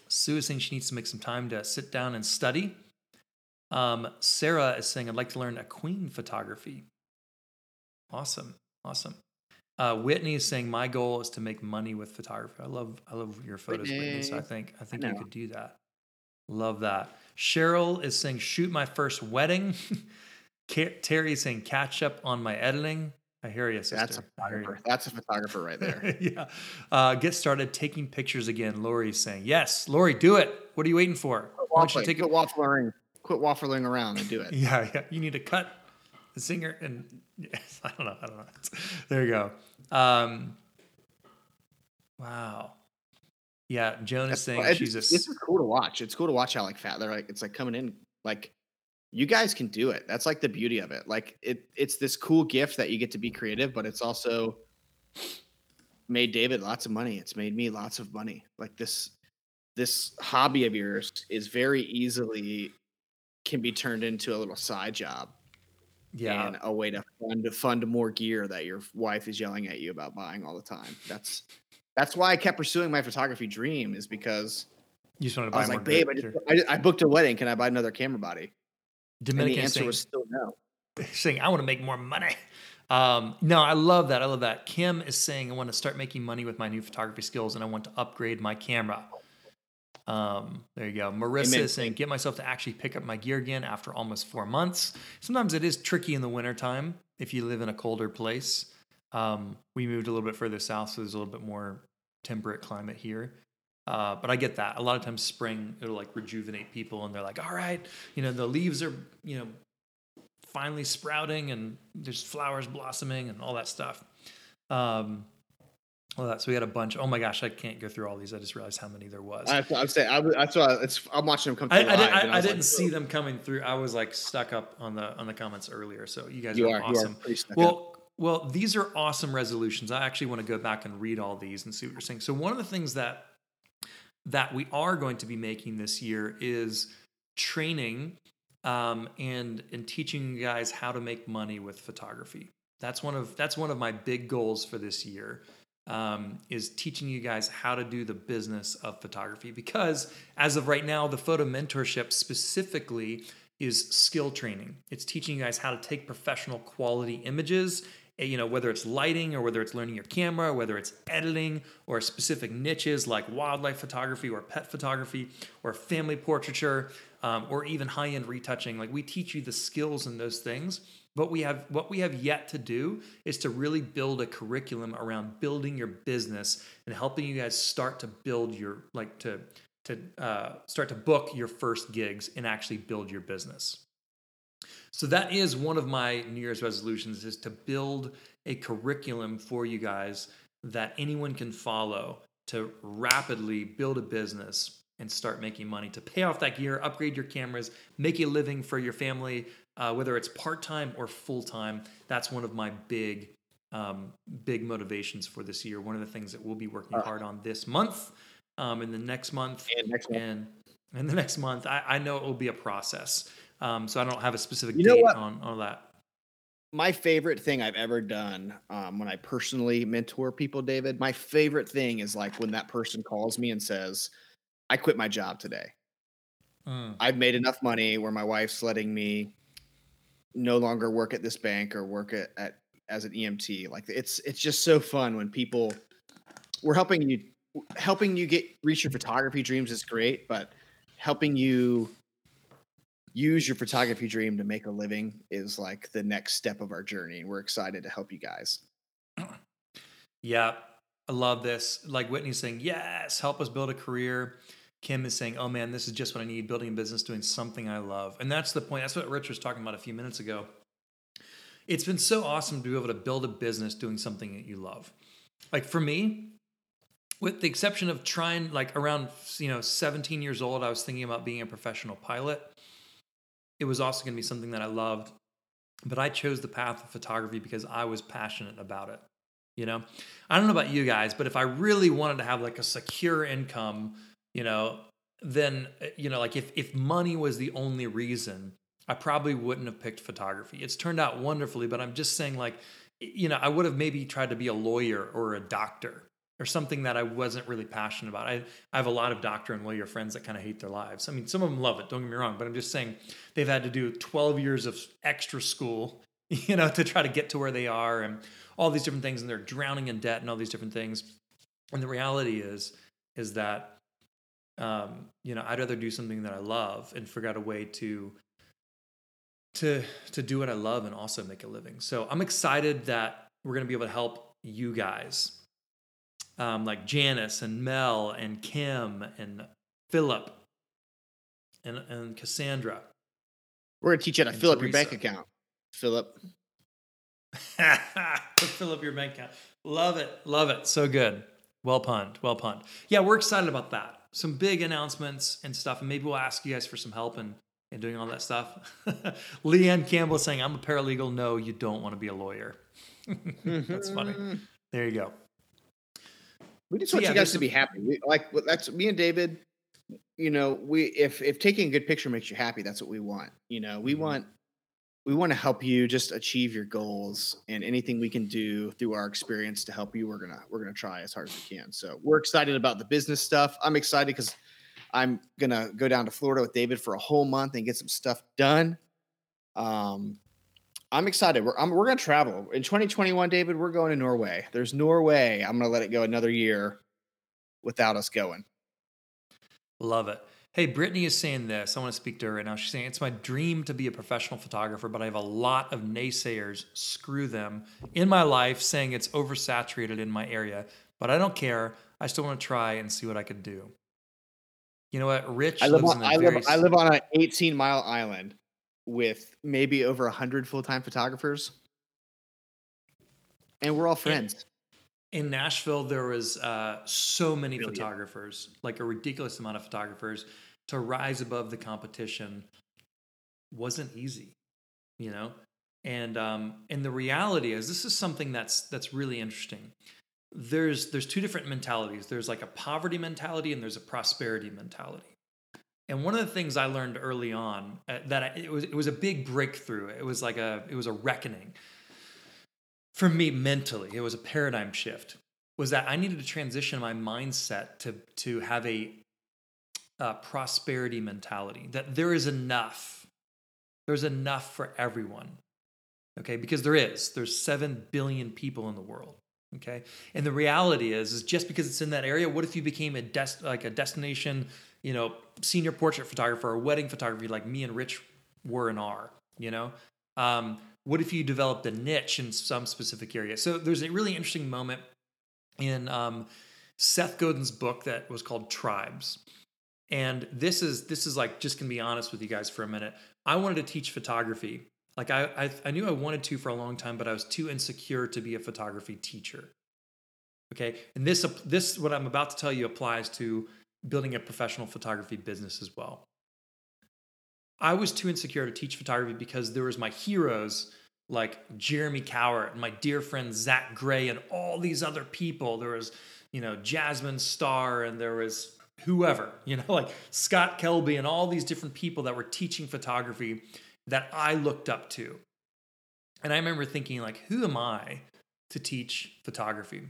Sue is saying she needs to make some time to sit down and study. Um, Sarah is saying I'd like to learn equine photography. Awesome, awesome. Uh, Whitney is saying my goal is to make money with photography. I love I love your photos, Whitney. So I think I think
I
you could do that. Love that. Cheryl is saying shoot my first wedding. Terry is saying catch up on my editing. I hear you, sister.
That's a
I hear you.
photographer. That's a photographer right there.
yeah. Uh, get started taking pictures again. Lori is saying yes. Lori, do it. What are you waiting for? Why don't you take
a
it?
waffling. Quit waffling around and do it.
Yeah, yeah. You need to cut the singer and yes, I don't know. I don't know. There you go. Um, wow. Yeah, Joan is saying
It's-
she's a.
this is cool to watch. It's cool to watch how like fat they're like. It's like coming in like you guys can do it. That's like the beauty of it. Like it, it's this cool gift that you get to be creative, but it's also made David lots of money. It's made me lots of money. Like this, this hobby of yours is very easily can be turned into a little side job
yeah.
and a way to fund to fund more gear that your wife is yelling at you about buying all the time. That's that's why I kept pursuing my photography dream is because
You just want to buy I
was
more
like, babe, I, just, I, I booked a wedding. Can I buy another camera body? And the answer
saying,
was still no.
saying, I want to make more money. Um, no, I love that. I love that. Kim is saying, I want to start making money with my new photography skills and I want to upgrade my camera. Um, there you go. Marissa
Amen.
is saying, get myself to actually pick up my gear again after almost four months. Sometimes it is tricky in the wintertime if you live in a colder place. Um, we moved a little bit further south, so there's a little bit more temperate climate here. Uh, but I get that. A lot of times, spring it'll like rejuvenate people, and they're like, "All right, you know, the leaves are you know finally sprouting, and there's flowers blossoming, and all that stuff." Um, that. So we had a bunch. Oh my gosh, I can't go through all these. I just realized how many there was.
I, I'm saying I, that's why it's. I'm watching them come
I,
through
I,
live,
I, I
was
didn't
like,
see them coming through. I was like stuck up on the on the comments earlier. So you guys
You
are,
are. You are
awesome.
up.
well, well, these are awesome resolutions. I actually want to go back and read all these and see what you're saying. So one of the things that that we are going to be making this year is training um, and and teaching you guys how to make money with photography. That's one of that's one of my big goals for this year. Um, is teaching you guys how to do the business of photography. Because as of right now, the photo mentorship specifically is skill training. It's teaching you guys how to take professional quality images eh, you know whether it's lighting or whether it's learning your camera whether it's editing or specific niches like wildlife photography or pet photography or family portraiture um, or even high-end retouching. Like we teach you the skills in those things but we have what we have yet to do is to really build a curriculum around building your business and helping you guys start to build your like to to uh, start to book your first gigs and actually build your business. So that is one of my New Year's resolutions is to build a curriculum for you guys that anyone can follow to rapidly build a business and start making money to pay off that gear, upgrade your cameras, make a living for your family, uh, whether it's part time or full time. That's one of my big, um, big motivations for this year. One of the things that we'll be working
Uh.
hard on this month, um, and the next month,
And next one.
and in the next month. I, I know it will be a process. Um, so I don't have a specific
You
date on, on that.
my favorite thing I've ever done um, when I personally mentor people, David, my favorite thing is like when that person calls me and says, I quit my job today.
Mm.
I've made enough money where my wife's letting me no longer work at this bank or work at, at as an EMT. Like it's it's just so fun when people we're helping you helping you get reach your photography dreams is great, but helping you use your photography dream to make a living is like the next step of our journey. And we're excited to help you guys.
Yeah, I love this. Like Whitney's saying, yes, help us build a career. Kim is saying, oh man, this is just what I need building a business, doing something I love. And that's the point. That's what Rich was talking about a few minutes ago. It's been so awesome to be able to build a business doing something that you love. Like for me, with the exception of trying, like around, you know, 17 years old, I was thinking about being a professional pilot. it was also going to be something that I loved. But I chose the path of photography because I was passionate about it. You know, I don't know about you guys, but if I really wanted to have like a secure income, you know, then eh, you know, like if if money was the only reason, I probably wouldn't have picked photography. It's turned out wonderfully, but I'm just saying like you know, I would have maybe tried to be a lawyer or a doctor or something that I wasn't really passionate about. I, I have a lot of doctor and lawyer friends that kind of hate their lives. I mean, some of them love it, don't get me wrong, but I'm just saying they've had to do 12 years of extra school, you know, to try to get to where they are and all these different things and they're drowning in debt and all these different things. And the reality is is that um, you know, I'd rather do something that I love and figure out a way to to to do what I love and also make a living. So I'm excited that we're going to be able to help you guys um, like Janice and Mel and Kim and Philip and, and Cassandra.
We're gonna teach you how to fill up your bank account, Philip.
fill up your bank account. Love it, love it. So good. Well punned, well punned. Yeah, we're excited about that. Some big announcements and stuff, and maybe we'll ask you guys for some help and and doing all that stuff. Leanne Campbell saying, "I'm a paralegal." No, you don't want to be a lawyer. That's funny. There you go.
We just want yeah, you guys to be happy. We, like that's me and David. You know, we if if taking a good picture makes you happy, that's what we want. You know, we mm-hmm. want we want to help you just achieve your goals and anything we can do through our experience to help you we're gonna we're gonna try as hard as we can so we're excited about the business stuff i'm excited because i'm gonna go down to florida with david for a whole month and get some stuff done um I'm excited. We're I'm, we're gonna travel in 2021, David. We're going to Norway. There's Norway. I'm gonna let it go another year without us going.
Love it. Hey, Brittany is saying this. I want to speak to her right now. She's saying it's my dream to be a professional photographer, but I have a lot of naysayers. Screw them in my life, saying it's oversaturated in my area. But I don't care. I still want to try and see what I could do. You know what? Rich
I live on, I live, I live on an 18 mile island with maybe over 100 full-time photographers and we're all friends
in, in nashville there was uh, so many Brilliant. photographers like a ridiculous amount of photographers to rise above the competition wasn't easy you know and um, and the reality is this is something that's that's really interesting there's there's two different mentalities there's like a poverty mentality and there's a prosperity mentality and one of the things I learned early on uh, that I, it was it was a big breakthrough. It was like a it was a reckoning for me mentally. It was a paradigm shift. Was that I needed to transition my mindset to to have a, a prosperity mentality. That there is enough. There's enough for everyone. Okay, because there is. There's seven billion people in the world. Okay, and the reality is, is just because it's in that area. What if you became a des- like a destination you know, senior portrait photographer or wedding photography like me and Rich were and are, you know? Um, what if you developed a niche in some specific area? So there's a really interesting moment in um, Seth Godin's book that was called Tribes. And this is this is like just gonna be honest with you guys for a minute. I wanted to teach photography. Like I, I I knew I wanted to for a long time, but I was too insecure to be a photography teacher. Okay, and this this what I'm about to tell you applies to building a professional photography business as well. I was too insecure to teach photography because there was my heroes like Jeremy Cowart and my dear friend Zach Gray and all these other people. There was, you know, Jasmine Star and there was whoever, you know, like Scott Kelby and all these different people that were teaching photography that I looked up to. And I remember thinking like, who am I to teach photography?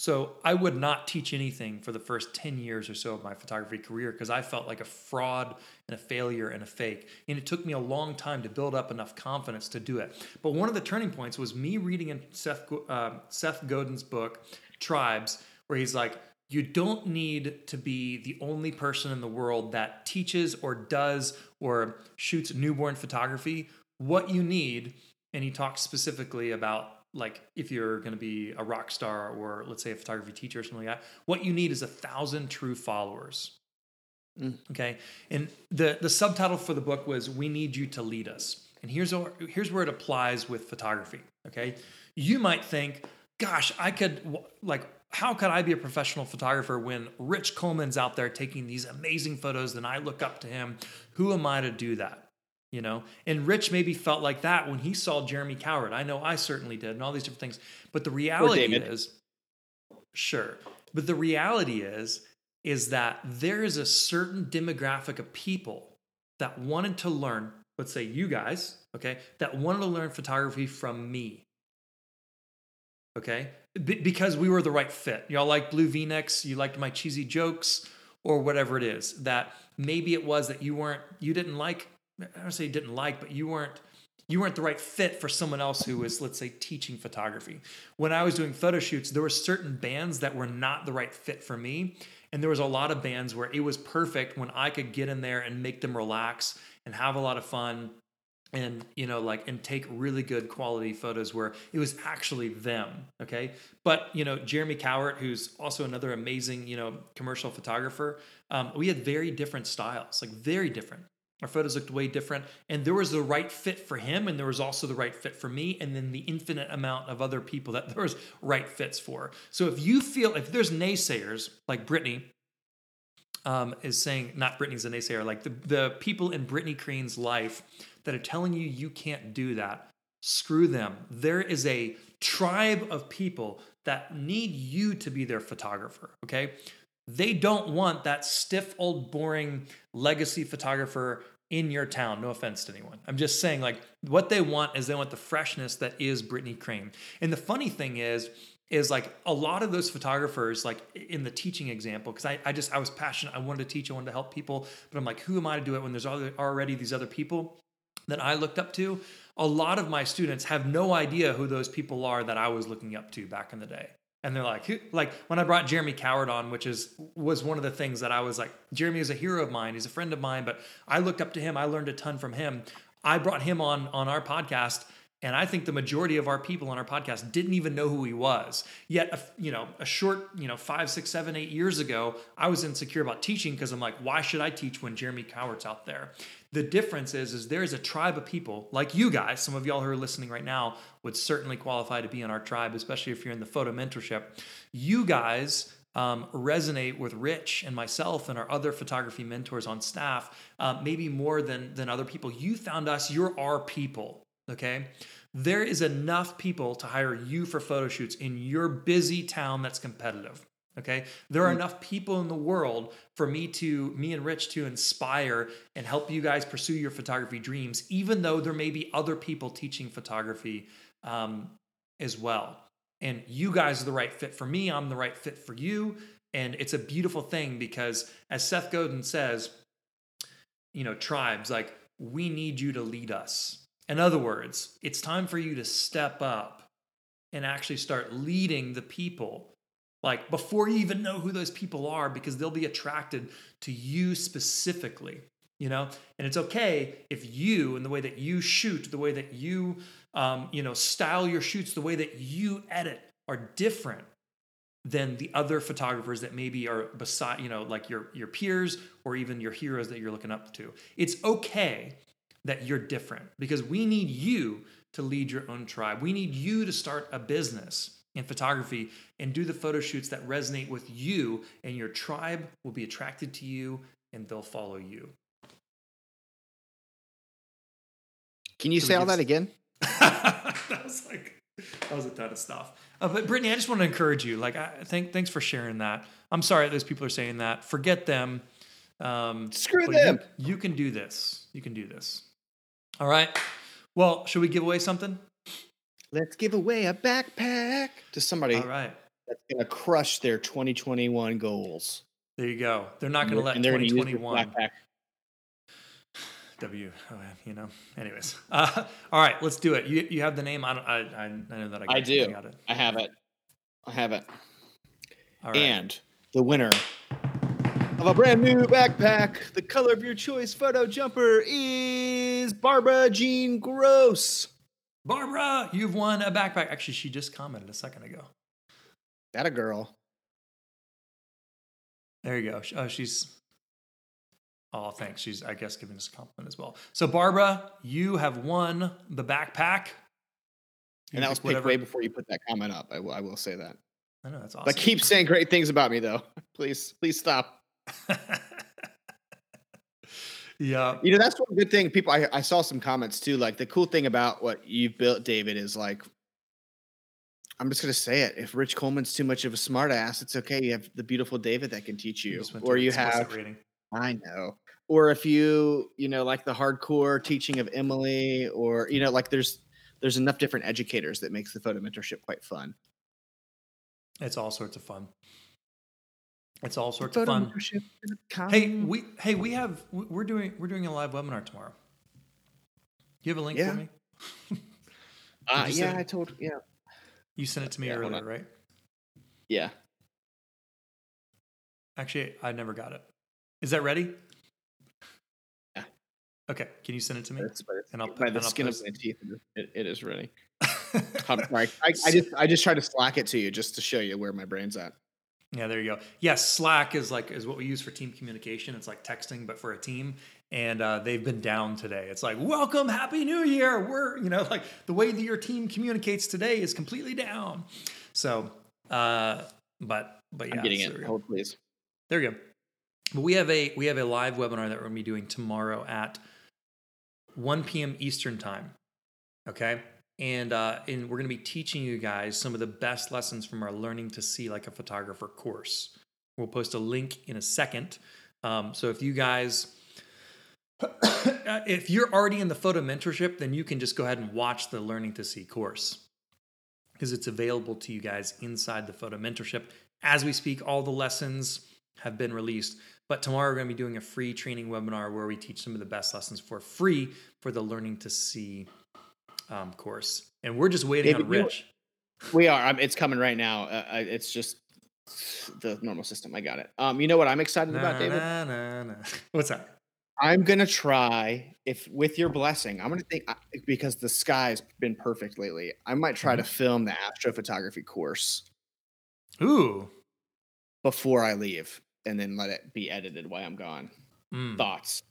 So I would not teach anything for the first 10 years or so of my photography career because I felt like a fraud and a failure and a fake. And it took me a long time to build up enough confidence to do it. But one of the turning points was me reading in Seth, uh, Seth Godin's book, Tribes, where he's like, you don't need to be the only person in the world that teaches or does or shoots newborn photography. What you need, and he talks specifically about like if you're going to be a rock star or let's say a photography teacher or something like that what you need is a thousand true followers mm. okay and the the subtitle for the book was we need you to lead us and here's where, here's where it applies with photography okay you might think gosh i could like how could i be a professional photographer when rich coleman's out there taking these amazing photos and i look up to him? Who am i to do that you know? And rich maybe felt like that when he saw jeremy cowart i know i certainly did and all these different things. But the reality is sure. But the reality is is that there is a certain demographic of people that wanted to learn let's say you guys okay that wanted to learn photography from me okay B- because we were the right fit. Y'all like blue v-necks you liked my cheesy jokes or whatever it is that maybe it was that you weren't you didn't like i don't say you didn't like but you weren't you weren't the right fit for someone else who was let's say teaching photography. When i was doing photo shoots there were certain bands that were not the right fit for me and there was a lot of bands where it was perfect when i could get in there and make them relax and have a lot of fun and you know like and take really good quality photos where it was actually them okay? But you know jeremy cowart who's also another amazing you know commercial photographer um, we had very different styles like very different. Our photos looked way different and there was the right fit for him and there was also the right fit for me and then the infinite amount of other people that there was right fits for. So if you feel if there's naysayers like brittany um, is saying not brittany's a naysayer like the, the people in brittany Crean's life that are telling you you can't do that screw them. There is a tribe of people that need you to be their photographer okay? They don't want that stiff old boring legacy photographer in your town. No offense to anyone. I'm just saying like what they want is they want the freshness that is brittany crane. And the funny thing is is like a lot of those photographers like in the teaching example because I, I just i was passionate. I wanted to teach. I wanted to help people. But i'm like who am i to do it when there's already these other people that i looked up to a lot of my students have no idea who those people are that i was looking up to back in the day and they're like, who, like when I brought Jeremy Cowart on, which is was one of the things that I was like, Jeremy is a hero of mine. He's a friend of mine, but I looked up to him. I learned a ton from him. I brought him on on our podcast, and I think the majority of our people on our podcast didn't even know who he was. Yet, you know, a short, you know, five, six, seven, eight years ago, I was insecure about teaching because I'm like, why should I teach when Jeremy Cowart's out there? The difference is, is there is a tribe of people like you guys. Some of y'all who are listening right now would certainly qualify to be in our tribe, especially if you're in the photo mentorship. You guys um, resonate with Rich and myself and our other photography mentors on staff, uh, maybe more than than other people. You found us. You're our people. Okay. There is enough people to hire you for photo shoots in your busy town that's competitive. Okay. There are enough people in the world for me to, me and Rich to inspire and help you guys pursue your photography dreams, even though there may be other people teaching photography um, as well. And you guys are the right fit for me. I'm the right fit for you. And it's a beautiful thing because, as Seth Godin says, you know, tribes, like, we need you to lead us. In other words, it's time for you to step up and actually start leading the people. Like before you even know who those people are because they'll be attracted to you specifically you know? And it's okay if you and the way that you shoot the way that you um, you know style your shoots the way that you edit are different than the other photographers that maybe are beside you know like your your peers or even your heroes that you're looking up to. It's okay that you're different. Because we need you to lead your own tribe. We need you to start a business in photography and do the photo shoots that resonate with you and your tribe will be attracted to you and they'll follow you.
Can you
So
say all that again?
that was like that was a ton of stuff. Uh, but brittany i just want to encourage you like I, thank, thanks for sharing that. I'm sorry those people are saying that. Forget them. Um,
Screw them.
you, you can do this. You can do this all right well should we give away something
Let's give away a backpack to somebody
all right
that's going to crush their 2021 goals.
there you go they're not going to let
And they're gonna use this
2021
backpack.
W, oh, you know. Anyways, uh, all right, let's do it. You you have the name. I don't. I I, know that I. Got,
I do.
got it.
I have it. I have it.
All right.
And the winner of a brand new backpack, the color of your choice photo jumper, is Barbara Jean Gross.
Barbara, you've won a backpack. Actually, she just commented a second ago.
That a girl.
There you go. Oh, she's. Oh, thanks. She's, I guess, giving us a compliment as well. So, Barbara, you have won the backpack. You
And that was
pick
picked
whatever-
way before you put that comment up. I will, I will say that.
I know that's awesome.
But keep saying great things about me, though. Please, please stop.
Yeah.
You know, that's one good thing. People, I, I saw some comments too. Like the cool thing about what you've built, David, is like, I'm just gonna say it. If Rich Coleman's too much of a smartass, it's okay. You have the beautiful David that can teach you,
just
or you have.
rating.
I know. Or if you, you know, like the hardcore teaching of Emily, or you know, like there's there's enough different educators that makes the photo mentorship quite fun.
It's all sorts of fun. It's all sorts of fun.
mentorship is a
Hey, we hey we have we- we're doing we're doing a live webinar tomorrow. You have a link
Yeah.
for me?
uh, yeah,
say-
I told, yeah,
You sent it to me
Yeah,
earlier, right?
yeah.
Actually, I never got it. Is that ready?
Yeah.
Okay. Can you send it to me?
It's, it's,
And I'll
by
put-
the
and I'll
skin of my teeth, it, it is ready. I'm sorry. I, I just I just try to slack it to you just to show you where my brain's at.
Yeah, there you go. Yes, Slack is like is what we use for team communication. It's like texting, but for a team. And uh, they've been down today. It's like, welcome, happy new year. We're, you know, like the way that your team communicates today is completely down. So, uh, but, but yeah,
I'm getting
so there we
it. Hold please.
There you go. But we have a we have a live webinar that we're going to be doing tomorrow at 1 p.m. Eastern time. Okay, and uh, and we're going to be teaching you guys some of the best lessons from our learning to see like a photographer course. We'll post a link in a second. Um, so if you guys if you're already in the photo mentorship, then you can just go ahead and watch the Learning to See course because it's available to you guys inside the photo mentorship. As we speak, all the lessons have been released. But tomorrow we're going to be doing a free training webinar where we teach some of the best lessons for free for the Learning to See um, course. And we're just waiting
David,
on
you-
Rich.
We are. I'm, it's coming right now. Uh, it's just the normal system. I got it. Um, you know what I'm excited about, David?
na, na, na. What's that?
I'm gonna try if with your blessing. I'm gonna think because the sky's been perfect lately. I might try
Mm-hmm.
to film the astrophotography course
Ooh.
before I leave, and then let it be edited while I'm gone.
Mm.
Thoughts?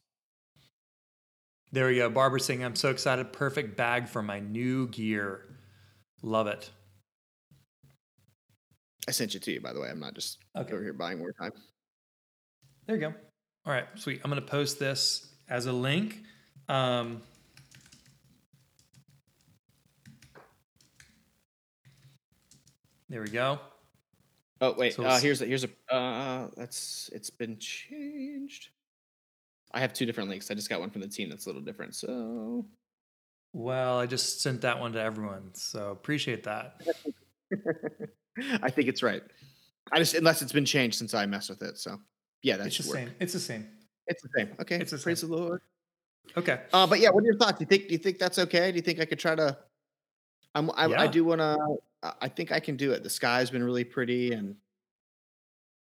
There we go. Barbara saying, I'm so excited. Perfect bag for my new gear. Love it.
I sent you to you, by the way. I'm not just
Okay.
over here buying more time.
There you go. All right, sweet. I'm going to post this as a link. Um, there we go.
Oh wait,
So
uh, here's a here's a uh, that's it's been changed. I have two different links. I just got one from the team that's a little different. So
Well, I just sent that one to everyone, so appreciate that.
I think it's right. I just unless it's been changed since I messed with it. So yeah,
that's the
work.
same. It's the same.
It's the same. Okay,
It's the
praise
same.
the Lord.
Okay.
Uh, but yeah, what are your thoughts? Do you think do you think that's okay? Do you think I could try to? I'm, I, I do want to. I think I can do it. The sky's been really pretty, and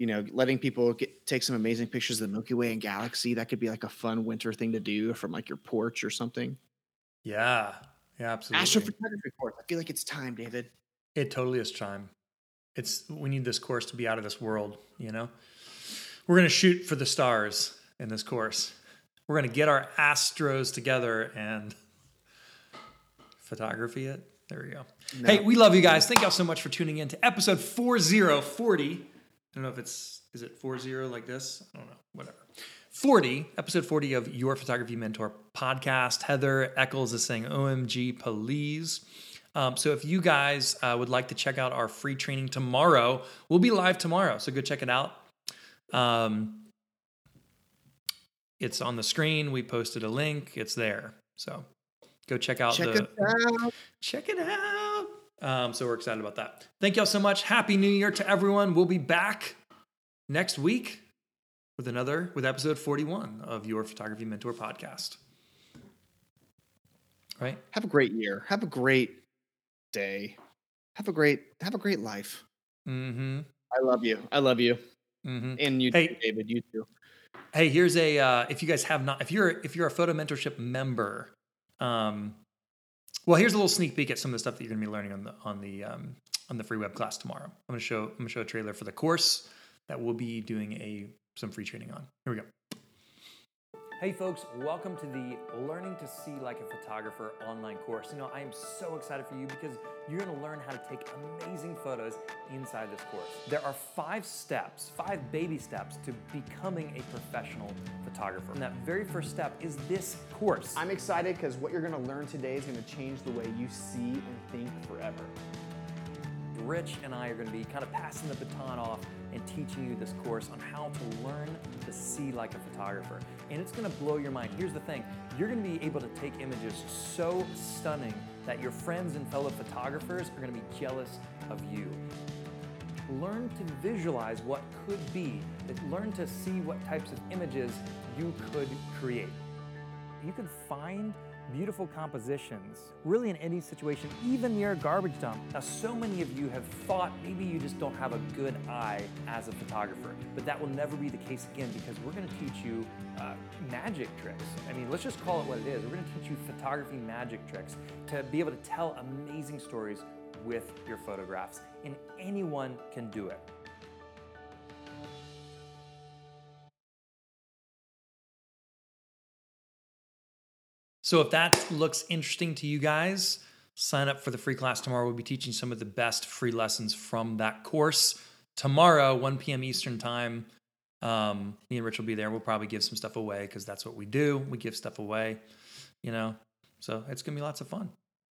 you know, letting people get take some amazing pictures of the Milky Way and galaxy. That could be like a fun winter thing to do from like your porch or something.
Yeah. Yeah, absolutely.
Astrophotography course. I feel like it's time, David.
It totally is time. It's we need this course to be out of this world, you know? We're gonna shoot for the stars in this course. We're gonna get our astros together and photography it. There we go. Hey, we love you guys. Thank y'all so much for tuning in to episode 4040. I don't know if it's is it 40 like this? I don't know. Whatever. 40, episode 40 of Your Photography Mentor podcast. Heather Eccles is saying, OMG, please. Um, so if you guys uh, would like to check out our free training tomorrow, we'll be live tomorrow. So go check it out. Um, it's on the screen. We posted a link. It's there. So go check out
Check
the
it out.
check it out. Um, so we're excited about that. Thank y'all so much. Happy New Year to everyone. We'll be back next week with another with episode 41 of your photography mentor podcast. Right?
Have a great year. Have a great day. Have a great have a great life.
Mm-hmm.
I love you. I love you.
Mm-hmm.
And you
Hey.
too, David. You too.
Hey, here's a uh, if you guys have not if you're if you're a photo mentorship member, um, well, here's a little sneak peek at some of the stuff that you're gonna be learning on the on the um, on the free web class tomorrow. I'm gonna show I'm gonna show a trailer for the course that we'll be doing a some free training on. Here we go. Hey folks, welcome to the Learning to See Like a Photographer online course. You know, I am so excited for you because you're gonna learn how to take amazing photos inside this course. There are five steps, five baby steps to becoming a professional photographer. And that very first step is this course.
I'm excited because what you're gonna learn today is gonna change the way you see and think forever.
Rich and I are going to be kind of passing the baton off and teaching you this course on how to learn to see like a photographer. And it's going to blow your mind. Here's the thing you're going to be able to take images so stunning that your friends and fellow photographers are going to be jealous of you. Learn to visualize what could be, learn to see what types of images you could create. You can find beautiful compositions, really in any situation, even near a garbage dump. Now, so many of you have thought maybe you just don't have a good eye as a photographer, but that will never be the case again because we're going to teach you uh, magic tricks. I mean, let's just call it what it is. We're going to teach you photography magic tricks to be able to tell amazing stories with your photographs, and anyone can do it.
So if that looks interesting to you guys, sign up for the free class tomorrow. We'll be teaching some of the best free lessons from that course tomorrow, 1 p.m. Eastern time. Um, me and Rich will be there. We'll probably give some stuff away because that's what we do. We give stuff away, you know. So it's gonna be lots of fun.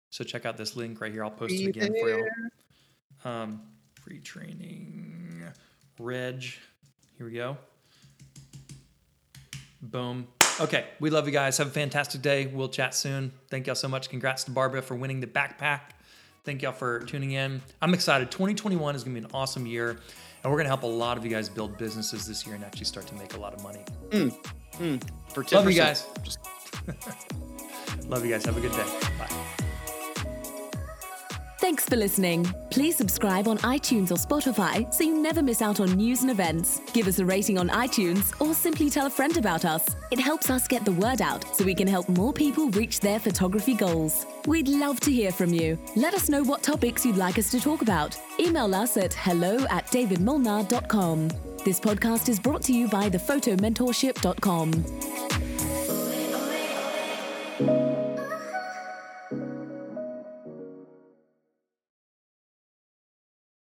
So check out this link right here. I'll post it again for you. Um, free training, Reg. Here we go. Boom. Okay, we love you guys. Have a fantastic day. We'll chat soon. Thank y'all so much. Congrats to Barbara for winning the backpack. Thank y'all for tuning in. I'm excited. 2021 is going to be an awesome year, and we're going to help a lot of you guys build businesses this year and actually start to make a lot of money.
Mm, mm,
for 10%. Love you guys. love you guys. Have a good day. Bye.
Thanks for listening. Please subscribe on iTunes or Spotify so you never miss out on news and events. Give us a rating on iTunes or simply tell a friend about us. It helps us get the word out so we can help more people reach their photography goals. We'd love to hear from you. Let us know what topics you'd like us to talk about. Email us at hello at davidmolnar.com. This podcast is brought to you by thephotomentorship.com.